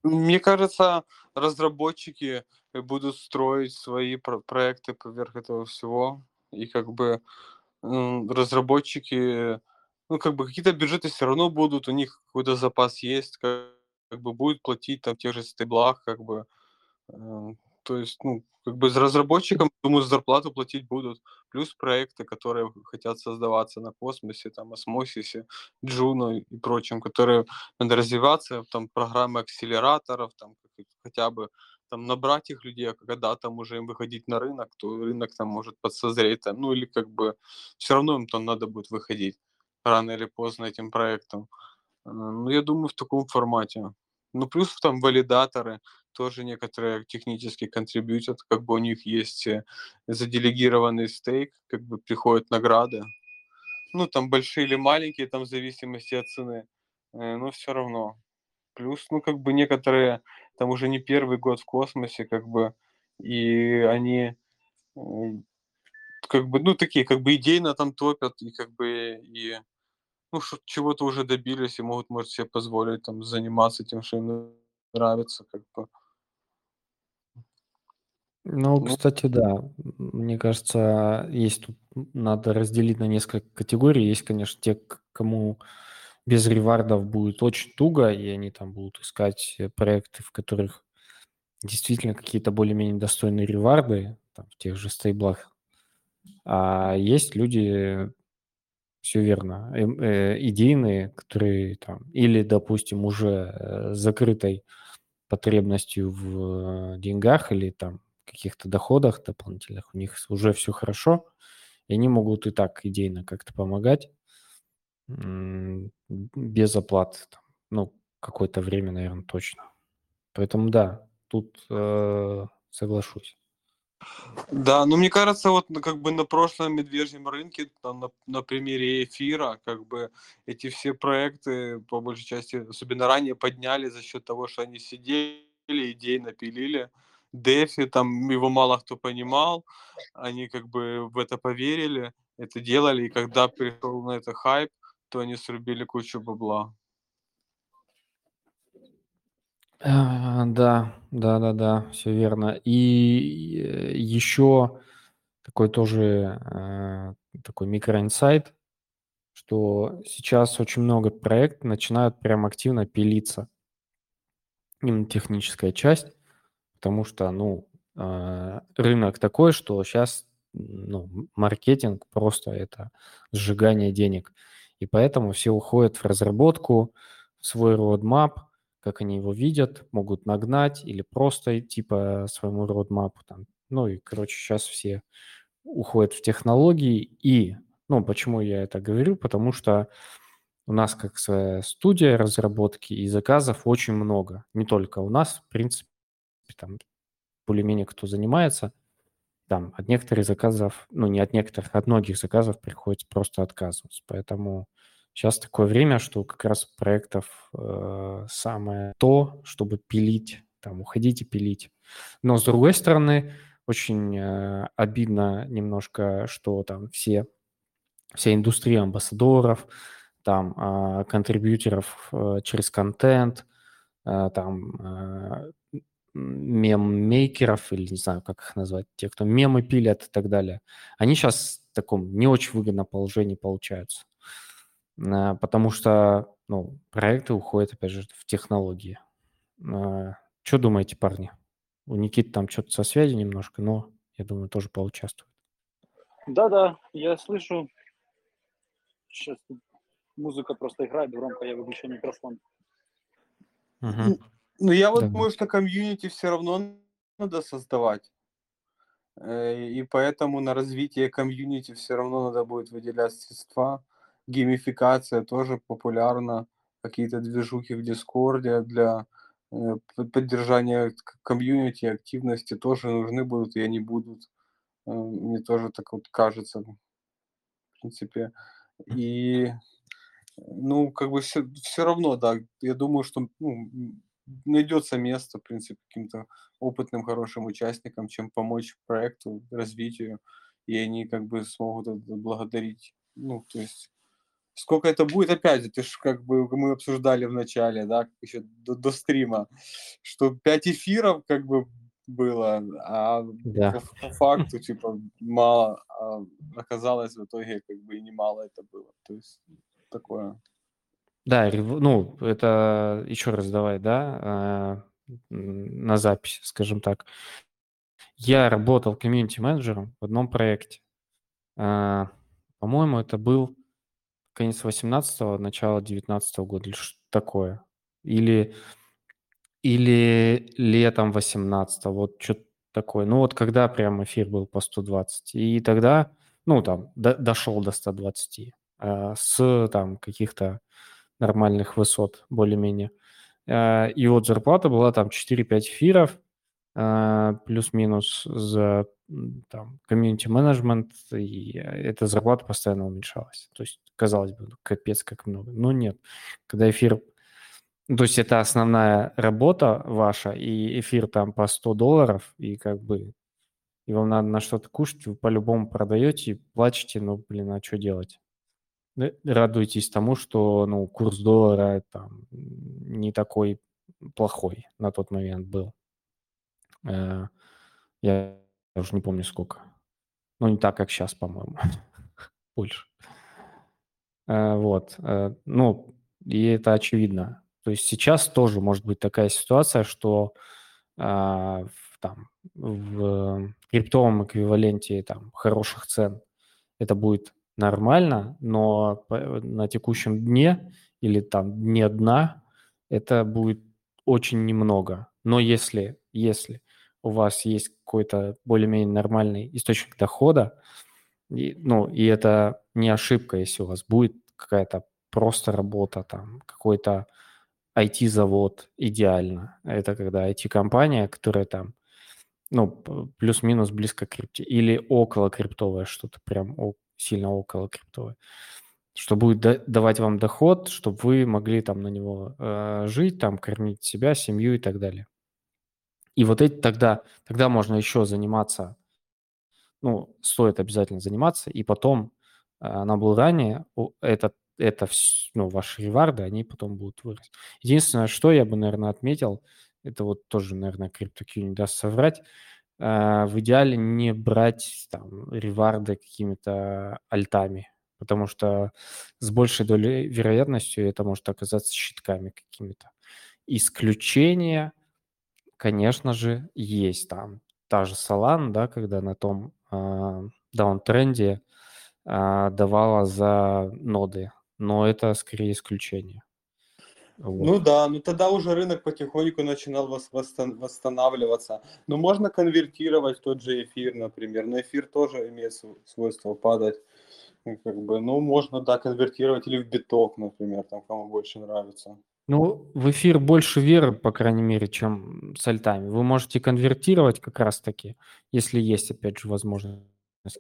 Мне кажется, разработчики будут строить свои про- проекты поверх этого всего. И как бы разработчики ну, как бы какие-то бюджеты все равно будут, у них какой-то запас есть, как, как бы будет платить там в тех же стейблах, как бы. То есть, ну, как бы с разработчикам, думаю, зарплату платить будут. Плюс проекты, которые хотят создаваться на космосе, там, осмосисе, Джуно и прочем, которые надо развиваться, там, программы акселераторов, там, хотя бы там набрать их людей, а когда там уже им выходить на рынок, то рынок там может подсозреть, там, ну или как бы все равно им там надо будет выходить рано или поздно этим проектом. Э, ну, я думаю, в таком формате. Ну, плюс там валидаторы, тоже некоторые технически контрибьютят, как бы у них есть э, заделегированный стейк, как бы приходят награды. Ну, там большие или маленькие, там в зависимости от цены, э, но все равно. Плюс, ну, как бы некоторые, там уже не первый год в космосе, как бы, и они как бы, ну, такие, как бы идейно там топят, и как бы, и ну, чего-то уже добились и могут, может, себе позволить там заниматься тем, что им нравится, как бы. Ну, ну, кстати, да. Мне кажется, есть тут надо разделить на несколько категорий. Есть, конечно, те, кому без ревардов будет очень туго, и они там будут искать э, проекты, в которых действительно какие-то более-менее достойные реварды, там, в тех же стейблах. А есть люди, все верно. Эм, э, идейные, которые там, или, допустим, уже э, закрытой потребностью в э, деньгах или там каких-то доходах дополнительных, у них уже все хорошо, и они могут и так идейно как-то помогать без оплаты, там, ну, какое-то время, наверное, точно. Поэтому да, тут э, соглашусь. Да, ну мне кажется, вот ну, как бы на прошлом медвежьем рынке, там, на, на примере эфира, как бы эти все проекты, по большей части, особенно ранее, подняли за счет того, что они сидели, идей напилили. Дефи, там его мало кто понимал, они как бы в это поверили, это делали, и когда пришел на это хайп, то они срубили кучу бабла. А, да, да-да-да, все верно. И э, еще такой тоже э, такой микроинсайт, что сейчас очень много проектов начинают прям активно пилиться. Именно техническая часть, потому что, ну, э, рынок такой, что сейчас ну, маркетинг просто это сжигание денег. И поэтому все уходят в разработку, в свой roadmap, как они его видят, могут нагнать или просто идти по своему родмапу. Там. Ну и, короче, сейчас все уходят в технологии. И, ну, почему я это говорю? Потому что у нас как своя студия разработки и заказов очень много. Не только у нас, в принципе, там более-менее кто занимается, там от некоторых заказов, ну не от некоторых, от многих заказов приходится просто отказываться. Поэтому Сейчас такое время, что как раз проектов э, самое то, чтобы пилить, там, уходить и пилить. Но с другой стороны, очень э, обидно немножко, что там все, вся индустрия амбассадоров, там, э, контрибьюторов э, через контент, э, там э, мем-мейкеров, или не знаю, как их назвать, те, кто мемы пилят и так далее, они сейчас в таком не очень выгодном положении получаются. Э, потому что ну, проекты уходят, опять же, в технологии. Э, что думаете, парни? У Никиты там что-то со связью немножко, но я думаю, тоже поучаствует. Да-да, я слышу. Сейчас музыка просто играет громко, я выключу микрофон. Угу. Ну, я вот Да. думаю, что комьюнити все равно надо создавать. Э, И поэтому на развитие комьюнити все равно надо будет выделять средства. Геймификация тоже популярна. Какие-то движухи в Дискорде для э, поддержания комьюнити, активности тоже нужны будут, и они будут. Э, Мне тоже так вот кажется, в принципе. И, ну, как бы все, все равно, да, я думаю, что ну, найдется место, в принципе, каким-то опытным, хорошим участникам, чем помочь проекту, развитию, и они как бы смогут благодарить. Ну, то есть, сколько это будет, опять же, ты ж как бы мы обсуждали в начале, да, еще до, до стрима, что 5 эфиров как бы было, а Да. по, по факту, типа, мало, а оказалось в итоге как бы и немало это было. То есть, такое. Да, ну, это еще раз давай, да, э, на запись, скажем так. Я работал комьюнити-менеджером в одном проекте. А, По-моему, это был конец 18-го, начало 19 года или что такое. Или, или летом 18-го, вот что-то такое. Ну, вот когда прям эфир был по 120. И тогда, ну, там, до- дошел до 120 а, с там каких-то нормальных высот, более-менее. А, И вот зарплата была там 4-5 эфиров, а, плюс-минус за там комьюнити-менеджмент, и эта зарплата постоянно уменьшалась. То есть, казалось бы, ну, капец как много. Но нет. Когда эфир... То есть это основная работа ваша, и эфир там по 100 долларов, и как бы и вам надо на что-то кушать, вы по-любому продаете и плачете, ну, блин, а что делать? Радуйтесь тому, что, ну, курс доллара там не такой плохой на тот момент был. Э, Я уже не помню сколько. Ну, не так, как сейчас, по-моему. Больше. Э, Вот. э, Ну, и это очевидно. То есть сейчас тоже может быть такая ситуация, что а, там, в криптовом эквиваленте там, хороших цен это будет нормально, но на текущем дне или там дне дна это будет очень немного. Но если, если у вас есть какой-то более-менее нормальный источник дохода, и, ну, и это не ошибка, если у вас будет какая-то просто работа, там, какой-то IT-завод идеально. Это когда IT-компания, которая там, ну, плюс-минус близко к крипте, или около криптовое что-то, прям сильно около криптовое, что будет да- давать вам доход, чтобы вы могли там на него э, жить, там, кормить себя, семью и так далее. И вот эти тогда, тогда можно еще заниматься ну, стоит обязательно заниматься, и потом а, она была ранее, это, это ну, ваши реварды, они потом будут вырасти. Единственное, что я бы, наверное, отметил, это вот тоже, наверное, CryptoQ не даст соврать, в идеале не брать там реварды какими-то альтами, потому что с большей долей вероятностью это может оказаться щитками какими-то. Исключения, конечно же, есть там. Та же Solana, да, когда на том а, даунтренде а, давала за ноды, но это скорее исключение. Вот. Ну да, ну тогда уже рынок потихоньку начинал вос- восстан- восстанавливаться. Но можно конвертировать тот же эфир, например. Но эфир тоже имеет св- свойство падать. Ну, Как бы, ну, можно, да, конвертировать или в биток, например, там, кому больше нравится. Ну, в эфир больше веры, по крайней мере, чем с альтами. Вы можете конвертировать как раз-таки, если есть, опять же, возможность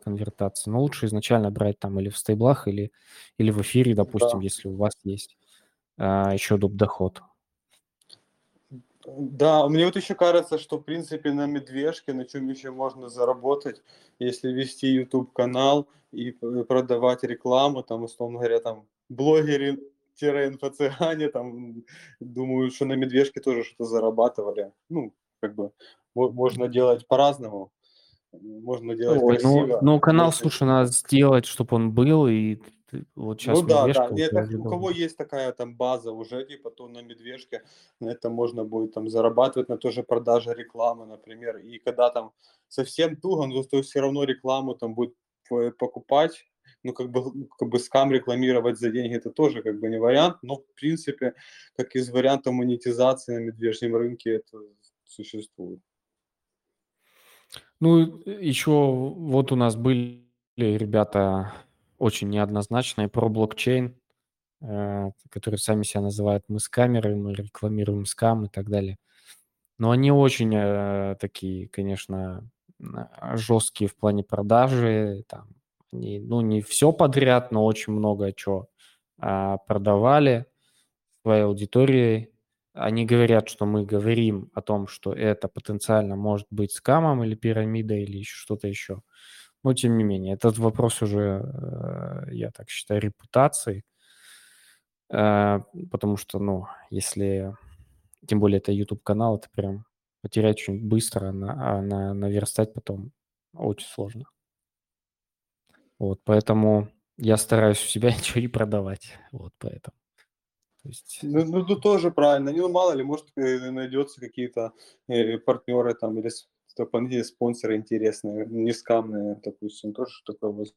конвертации. Но лучше изначально брать там или в стейблах, или, или в эфире, допустим, Да. если у вас есть а, еще доп. доход. Да, мне вот еще кажется, что, в принципе, на медвежке, на чем еще можно заработать, если вести YouTube-канал и п- продавать рекламу, там, условно говоря, там, блогеры инфо-цыгане там, думаю, что на медвежке тоже что-то зарабатывали. Ну, как бы, можно делать по-разному. Можно делать Ой, ну, красиво. ну, канал, можно- слушай, надо сделать, чтобы он был, и ты- вот сейчас Ну да, да. медвежка И вот это, у кого есть такая там база уже, типа, то на медвежке на это можно будет там зарабатывать на тоже продаже рекламы, например. И когда там совсем туго, но то все равно рекламу там будет покупать, ну как бы, как бы скам рекламировать за деньги, это тоже как бы не вариант, но в принципе, как из варианта монетизации на медвежьем рынке это существует. Ну, еще вот у нас были ребята очень неоднозначные про блокчейн, э, которые сами себя называют мы скамеры, мы рекламируем скам и так далее. Но они очень э, такие, конечно, а, жесткие в плане продажи. Там, они, ну, не все подряд, но очень много чего а, продавали своей аудитории. Они говорят, что мы говорим о том, что это потенциально может быть скамом или пирамидой или еще что-то еще. Но тем не менее, этот вопрос уже, э, я так считаю, репутации. Э, Потому что, ну, если, тем более это YouTube-канал, это прям потерять очень быстро, на, а на, наверстать потом очень сложно. Вот, поэтому я стараюсь у себя ничего не продавать. Вот поэтому. То есть, Ну, ну, ну, тоже правильно. Ну, мало ли, может, э, найдется какие-то партнеры там или дополнительные спонсоры интересные, не скамные, допустим, тоже такое уже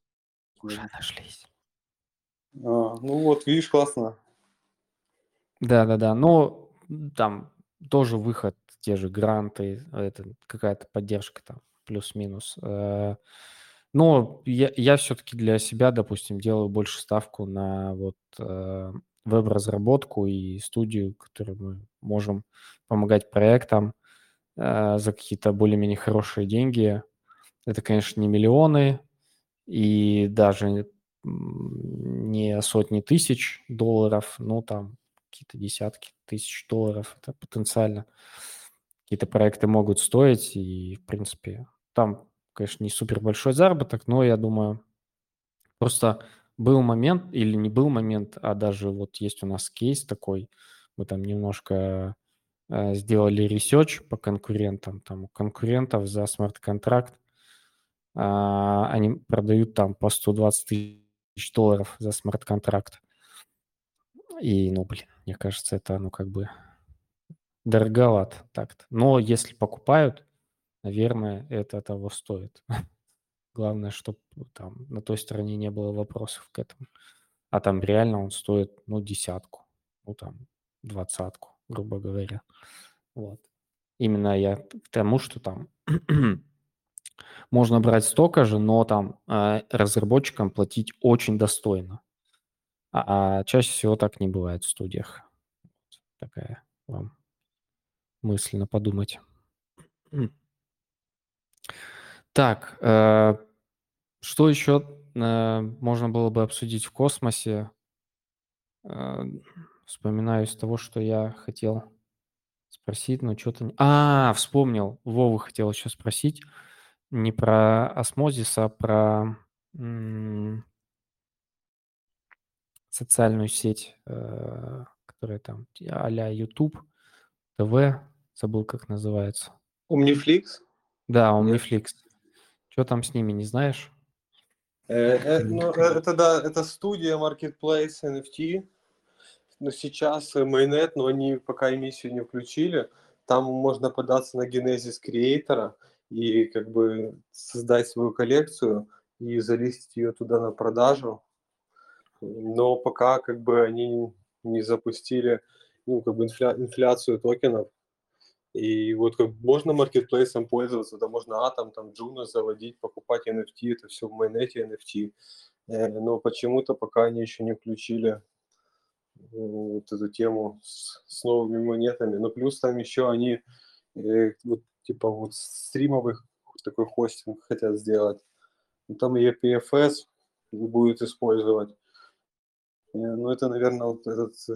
возможно. нашлись. А, ну вот, видишь, классно. Да-да-да, но там тоже выход, те же гранты, это какая-то поддержка там, плюс-минус. Э, Но я, я все-таки для себя, допустим, делаю больше ставку на вот э, веб-разработку и студию, которую мы можем помогать проектам за какие-то более-менее хорошие деньги. Это, конечно, не миллионы и даже не сотни тысяч долларов, ну там какие-то десятки тысяч долларов. Это потенциально какие-то проекты могут стоить. И, в принципе, там, конечно, не супер большой заработок, но я думаю, просто был момент или не был момент, а даже вот есть у нас кейс такой, мы там немножко э, сделали research по конкурентам, там у конкурентов за смарт-контракт а, они продают там по 120 тысяч долларов за смарт-контракт. И, ну, блин, мне кажется, это, ну, как бы дороговато так-то. Но если покупают, наверное, это того стоит. Главное, чтобы там на той стороне не было вопросов к этому. А там реально он стоит, ну, десятку, ну, там, двадцатку, грубо говоря. Вот. Именно я к тому, что там можно брать столько же, но там э, разработчикам платить очень достойно. А, а чаще всего так не бывает в студиях. Такая вам мысленно подумать. Так, э, что еще э, можно было бы обсудить в космосе? Вспоминаю из того, что я хотел спросить, но что-то... А, вспомнил. Вову хотел еще спросить. Не про осмозис, а про м, социальную сеть, э, которая там а-ля YouTube, ТВ, забыл, как называется. Умнифликс? Да. Omniflix. Что там с ними, не знаешь? Э, э, ну, это да, это студия Marketplace NFT. Но сейчас э, Mainnet, но они пока эмиссию не включили. Там можно податься на генезис креатора и как бы создать свою коллекцию и залистить ее туда на продажу. Но пока как бы они не запустили ну, как бы инфля- инфляцию токенов. И вот как можно маркетплейсом пользоваться, да можно Атом, там Juno заводить, покупать NFT, это все в майонете NFT. Э, Но почему-то пока они еще не включили э, вот эту тему с, с новыми монетами. Но плюс там еще они э, вот типа вот стримовый такой хостинг хотят сделать. Ну, Там и EPFS будет использовать. Э, Ну, это, наверное, вот этот с-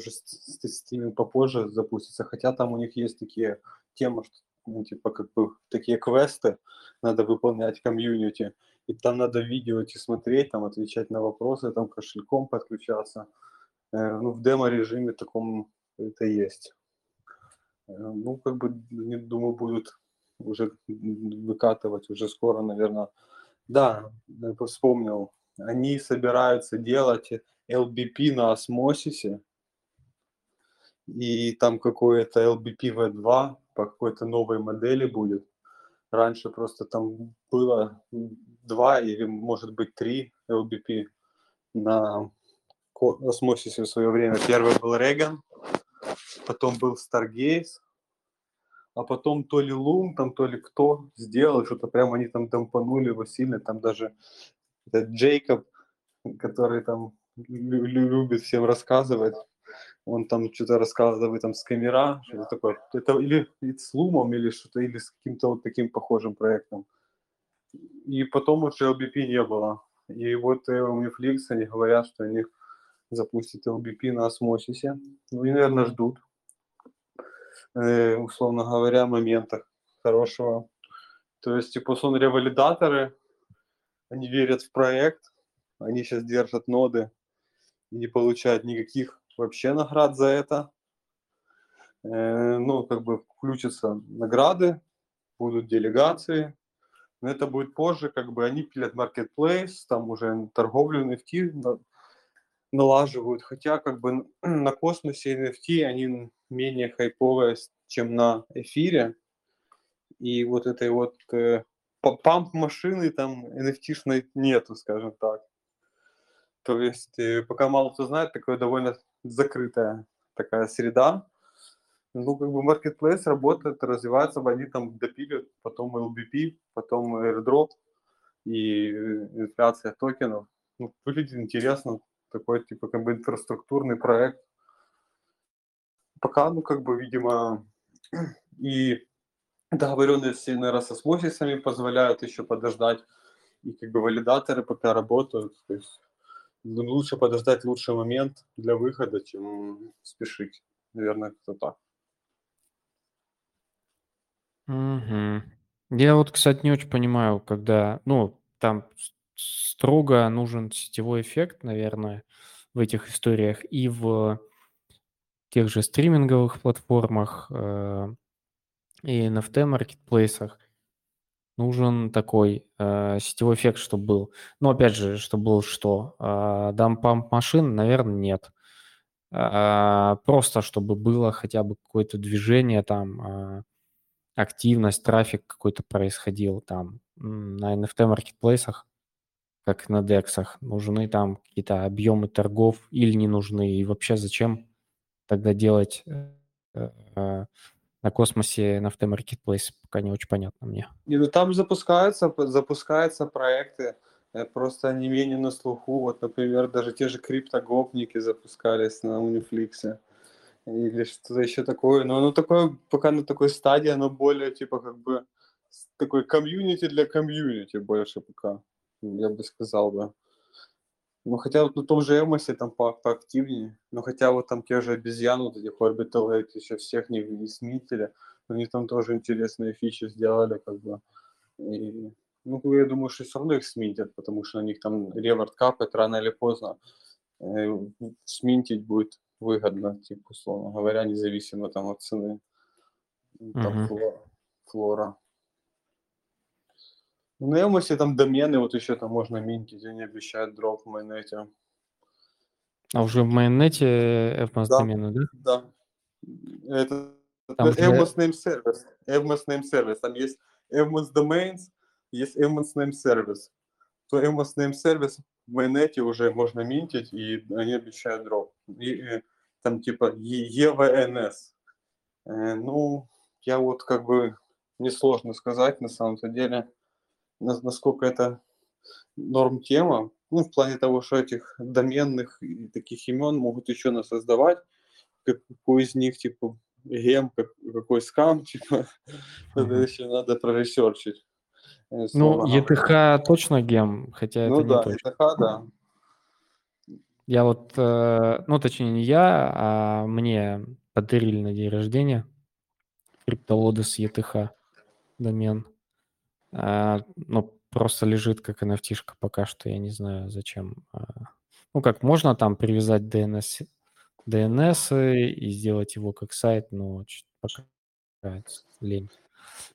стриминг попозже запустится. Хотя там у них есть такие темы, что, ну, типа, как бы такие квесты надо выполнять комьюнити. И там надо видео эти смотреть, там отвечать на вопросы, там кошельком подключаться. Э, ну, в демо-режиме таком это есть. Э, ну, как бы, не думаю, будут уже выкатывать уже скоро, наверное. Да, вспомнил. Они собираются делать LBP на осмосисе, и там какое-то LBP V2 по какой-то новой модели будет. Раньше просто там было два или, может быть, три LBP на осмосисе в свое время. Первый был Реган, потом был Stargaze, а потом то ли Лум, там то ли кто сделал, что-то прям они там дампанули его сильно, там даже Джейкоб, который там любит всем рассказывать, он там что-то рассказывает там с камера, что-то такое. Это или, или с Лумом, или что-то, или с каким-то вот таким похожим проектом. И потом уже LBP не было. И вот э, у Netflix они говорят, что они запустят LBP на осмосисе. Ну и, наверное, ждут, условно говоря, момента хорошего. То есть, типа, сон ревалидаторы, они верят в проект, они сейчас держат ноды и не получают никаких вообще наград за это. Э, ну, как бы включатся награды, будут делегации, но это будет позже, как бы они пилят marketplace, там уже торговлю NFT налаживают, хотя как бы на космосе NFT они менее хайповые, чем на эфире, и вот этой вот э, памп машины там NFT-шной нету, скажем так. То есть, э, пока мало кто знает, такое довольно закрытая такая среда. Ну, как бы marketplace работает, развивается, они там допилят, потом LBP, потом airdrop и э, инфляция токенов. Ну, выглядит интересно, такой, типа, как бы инфраструктурный проект. Пока, ну, как бы, видимо, и договоренности, наверное, с осмосисами позволяют еще подождать, и как бы валидаторы пока работают, то есть ну, лучше подождать лучший момент для выхода, чем спешить. Наверное, это так. Угу. Я вот, кстати, не очень понимаю, когда, ну, там строго нужен сетевой эффект, наверное, в этих историях и в тех же стриминговых платформах э, и NFT-маркетплейсах нужен такой э, сетевой эффект, чтобы был. Но опять же, чтобы был что? Э, дампамп машин, наверное, нет. Э, просто чтобы было хотя бы какое-то движение там, э, активность, трафик какой-то происходил там на NFT-маркетплейсах, как на дексах. Нужны там какие-то объемы торгов или не нужны? И вообще зачем тогда делать э, э, на космосе NFT Marketplace пока не очень понятно мне. Не, ну там запускаются, запускаются проекты, э, просто они менее на слуху. Вот, например, даже те же криптогопники запускались на Uniflix или что-то еще такое. Но оно такое, пока на такой стадии, оно более, типа, как бы, такой комьюнити для комьюнити больше пока, я бы сказал, да. Ну, хотя вот на том же Эмосе там по поактивнее. Ну, хотя вот там те же обезьяны, вот эти Orbital эти еще всех не, не сметили. Они там тоже интересные фичи сделали, как бы. И, ну, я думаю, что все равно их сминтят, потому что на них там реворд капает рано или поздно. Э, сминтить будет выгодно, типа, условно говоря, независимо там от цены. Там, uh-huh. флора. флора. Ну, я если там домены, вот еще там можно минтить, они обещают дроп в майонете. А уже в майонете FMS да, домены, да? Да. Это там FMS Name Service. FMS Name Service. Там есть FMS Domains, есть FMS Name Service. То FMS Name Service в майонете уже можно минтить, и они обещают дроп. И, и там типа EVNS. Э, ну, я вот как бы несложно сказать на самом-то деле насколько это норм тема, ну, в плане того, что этих доменных и таких имен могут еще нас создавать, какой из них, типа, гем, какой скам, типа, это еще надо проресерчить. Э, ну, ETH точно гем, хотя ну, это да, не точно. ETH, да. Я вот, э, ну, точнее, не я, а мне подарили на день рождения криптолодос ETH домен. А, ну, просто лежит как nft пока что, я не знаю, зачем. А, ну, как можно там привязать DNS DNS и сделать его как сайт, но пока лень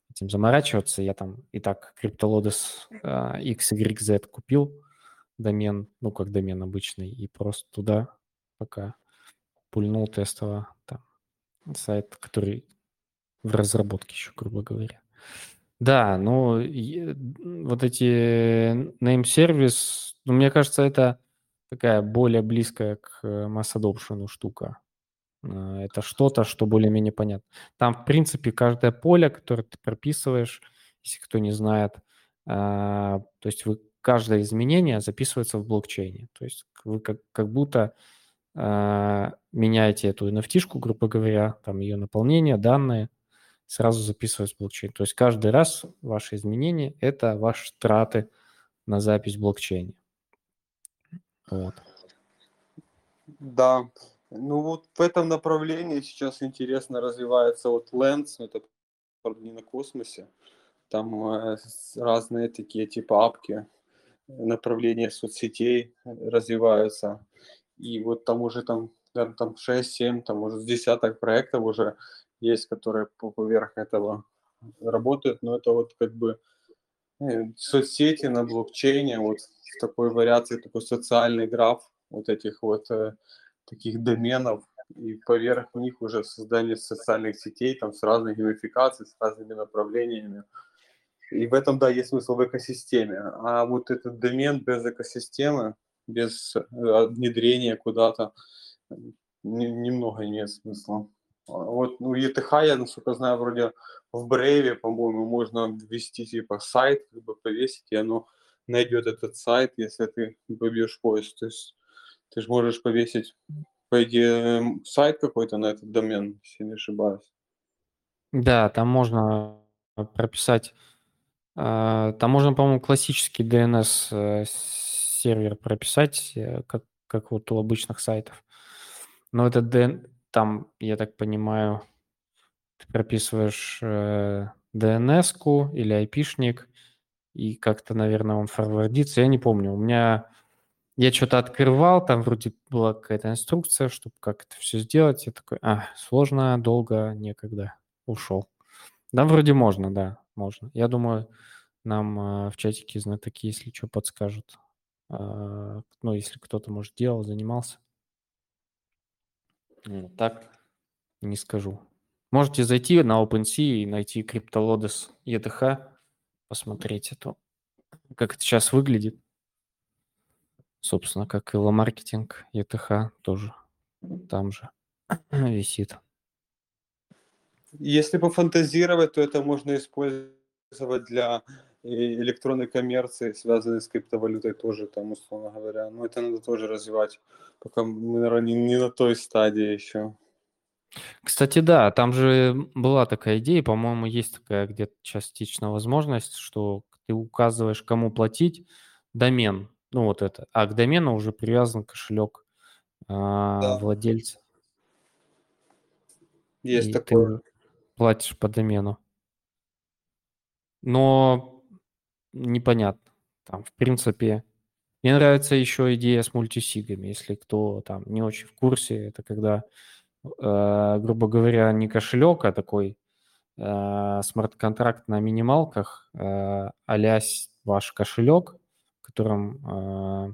этим заморачиваться. Я там и так CryptoLodes а, XYZ купил домен, ну, как домен обычный, и просто туда пока пульнул тестово там сайт, который в разработке еще, грубо говоря. Да, ну, вот эти name service, ну, мне кажется, это такая более близкая к mass adoption штука. А, это что-то, что более-менее понятно. Там, в принципе, каждое поле, которое ты прописываешь, если кто не знает, а, то есть вы каждое изменение записывается в блокчейне. То есть вы как, как будто меняете эту nft грубо говоря, там ее наполнение, данные, сразу записываются в блокчейн. То есть каждый раз ваши изменения – это ваши траты на запись в блокчейне. Вот. Да, ну вот в этом направлении сейчас интересно развивается вот Lens, но это не на космосе. Там э, разные такие типа апки, направления соцсетей развиваются. И вот там уже там, там 6-7, там уже с десяток проектов уже есть, которые поверх этого работают, но это вот как бы э, соцсети на блокчейне, вот в такой вариации, такой социальный граф вот этих вот э, таких доменов, и поверх них уже создание социальных сетей там с разной геймификацией, с разными направлениями. И в этом, да, есть смысл в экосистеме. А вот этот домен без экосистемы, без э, внедрения куда-то, немного нет смысла. Вот, ну, ETH, я, насколько знаю, вроде в Brave, по-моему, можно ввести, типа, сайт, как бы повесить, и оно найдет этот сайт, если ты побьешь поиск. То есть ты же можешь повесить, по идее, сайт какой-то на этот домен, если не ошибаюсь. Да, там можно прописать, а, там можно, по-моему, классический DNS-сервер э, прописать, э, как, как вот у обычных сайтов. Но этот DN, там, я так понимаю, ты прописываешь э, DNS-ку или IP-шник, и как-то, наверное, он форвардится. Я не помню. У меня я что-то открывал, там вроде была какая-то инструкция, чтобы как это все сделать. Я такой, а, сложно, долго, некогда. Ушел. Да, вроде можно, да, можно. Я думаю, нам э, в чатике знатоки, если что, подскажут. Э, ну, если кто-то, может, делал, занимался. Ну, так не скажу. Можете зайти на OpenSea и найти CryptoLodes ETH, посмотреть это, как это сейчас выглядит. Собственно, как и ломаркетинг, ETH тоже там же висит. Если пофантазировать, то это можно использовать для электронной коммерции, связанной с криптовалютой тоже, там, условно говоря. Но это надо тоже развивать, пока мы, наверное, не, не на той стадии еще. Кстати, да, там же была такая идея, по-моему, есть такая где-то частичная возможность, что ты указываешь, кому платить, домен, ну вот это. А к домену уже привязан кошелек а, да. владельца. Есть и такое. Ты платишь по домену. Но непонятно. Там, в принципе, мне нравится еще идея с мультисигами. Если кто там не очень в курсе, это когда, э, грубо говоря, не кошелек, а такой э, смарт-контракт на минималках, э, а ваш кошелек, котором э,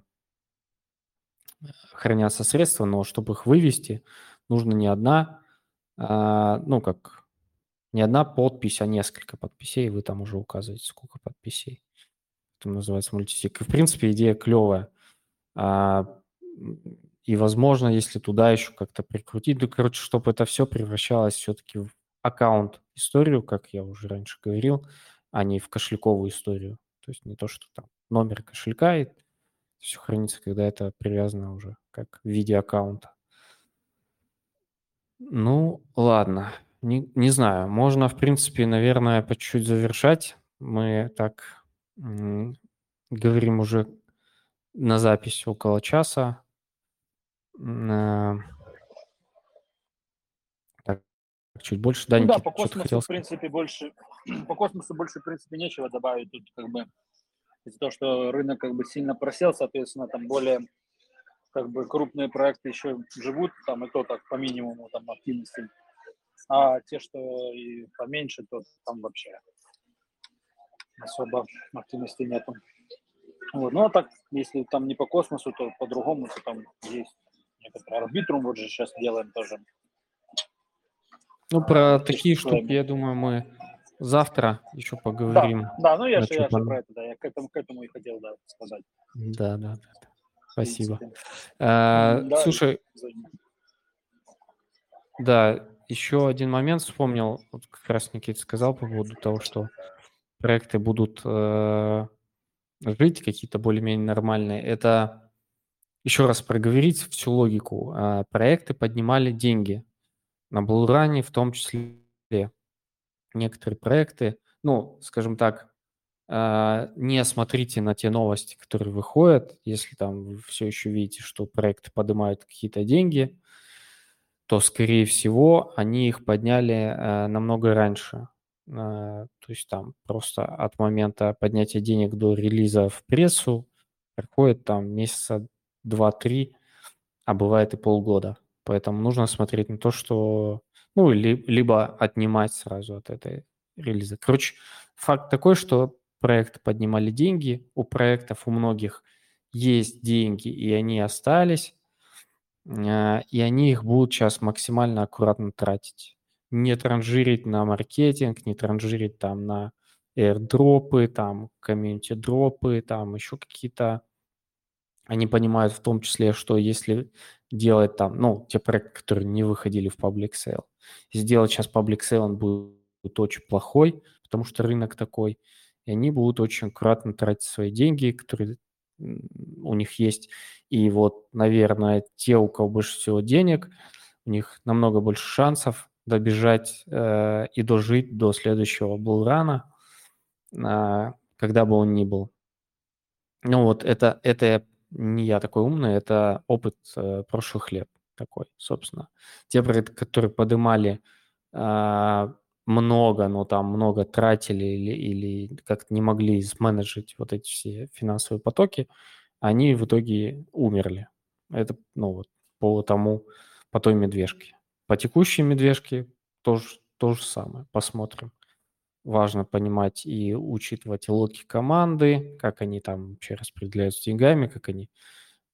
хранятся средства, но чтобы их вывести, нужно не одна, э, ну как не одна подпись, а несколько подписей, вы там уже указываете, сколько подписей. Это называется мультисик. И, в принципе, идея клевая. А, и, возможно, если туда еще как-то прикрутить, ну, короче, чтобы это все превращалось все-таки в аккаунт-историю, как я уже раньше говорил, а не в кошельковую историю. То есть не то, что там номер кошелька, и все хранится, когда это привязано уже как в виде аккаунта. Ну, ладно. Не, не знаю. Можно, в принципе, наверное, по чуть-чуть завершать. Мы так говорим уже на запись около часа. Так, чуть больше. Да, ну да, по космосу, в принципе, больше по космосу больше, в принципе, нечего добавить. Тут как бы из-за того, что рынок как бы сильно просел, соответственно, там более как бы крупные проекты еще живут, там и то так по минимуму там активности, а те, что и поменьше, то там вообще особо активности нету. Вот. Ну а так, если там не по космосу, то по-другому, то там есть некоторые арбитрум, вот же сейчас делаем тоже. Ну, про такие штуки, я думаю, мы завтра еще поговорим. Да, да ну я же, я же про это, да, я к этому, к этому и хотел да, сказать. Да, да, да. Спасибо. А, да, слушай, да, еще один момент вспомнил, вот как раз Никита сказал по поводу того, что проекты будут э, жить какие-то более-менее нормальные. Это еще раз проговорить всю логику. Э, проекты поднимали деньги на Блуране в том числе. Некоторые проекты, ну, скажем так, э, не смотрите на те новости, которые выходят, если там вы все еще видите, что проекты поднимают какие-то деньги, то, скорее всего, они их подняли э, намного раньше. Э, то есть там просто от момента поднятия денег до релиза в прессу проходит там месяца два-три, а бывает и полгода. Поэтому нужно смотреть на то, что... Ну, ли, либо отнимать сразу от этой релиза. Короче, факт такой, что проекты поднимали деньги, у проектов у многих есть деньги, и они остались, а, и они их будут сейчас максимально аккуратно тратить. Не транжирить на маркетинг, не транжирить там на airdropы, там комьюнити-дропы, там еще какие-то. Они понимают в том числе, что если делать там, ну, те проекты, которые не выходили в public sale, сделать сейчас public sale, он будет очень плохой, потому что рынок такой, и они будут очень аккуратно тратить свои деньги, которые у них есть. И вот, наверное, те, у кого больше всего денег, у них намного больше шансов добежать э, и дожить до следующего булрана, э, когда бы он ни был. Ну вот это, это не я такой умный, это опыт э, прошлых лет такой, собственно. Те проекты, которые подымали э, много, но там много тратили или, или как-то не могли сменеджить вот эти все финансовые потоки, они в итоге умерли. Это, ну вот, по тому, по той медвежке. По текущей медвежке тоже то же самое. Посмотрим. Важно понимать и учитывать локи команды, как они там вообще распределяются деньгами, как они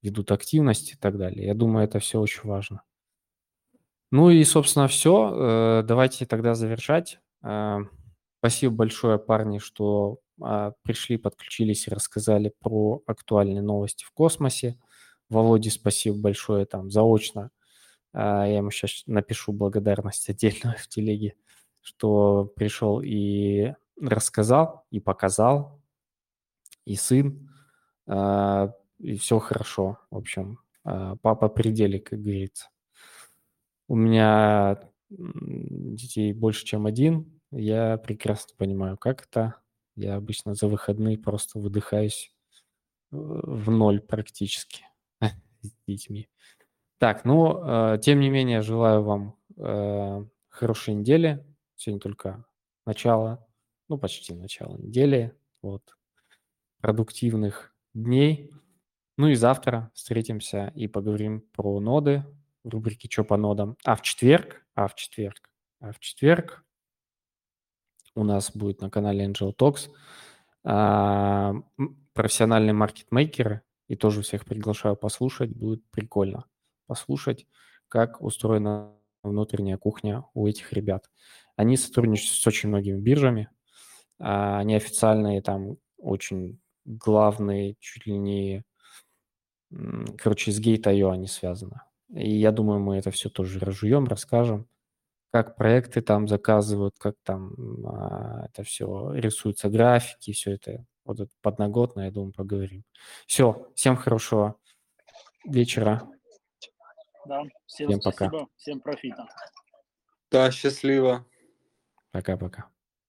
ведут активность и так далее. Я думаю, это все очень важно. Ну и, собственно, все. Э, давайте тогда завершать. Э, спасибо большое, парни, что а, пришли, подключились и рассказали про актуальные новости в космосе. Володе спасибо большое там заочно. А, я ему сейчас напишу благодарность отдельно в телеге, что пришел и рассказал, и показал, и сын, а, и все хорошо. В общем, папа пределе, как говорится. У меня детей больше, чем один. Я прекрасно понимаю, как это. Я обычно за выходные просто выдыхаюсь в ноль практически с детьми. Так, ну, э, тем не менее, желаю вам э, хорошей недели. Сегодня только начало, ну, почти начало недели. Вот. Продуктивных дней. Ну и завтра встретимся и поговорим про ноды, в рубрике «Чё по нодам?». А в четверг, а в четверг, а в четверг у нас будет на канале Angel Talks а, профессиональные маркетмейкеры, и тоже всех приглашаю послушать, будет прикольно послушать, как устроена внутренняя кухня у этих ребят. Они сотрудничают с очень многими биржами, а, они официальные там очень главные, чуть ли не, короче, с Gate.io они связаны. И я думаю, мы это все тоже разжуем, расскажем, как проекты там заказывают, как там а, это все рисуются, графики, все это вот это подноготно, я думаю, поговорим. Все, всем хорошего вечера. Да, всем, всем спасибо, пока. всем профита. Да, счастливо. Пока-пока.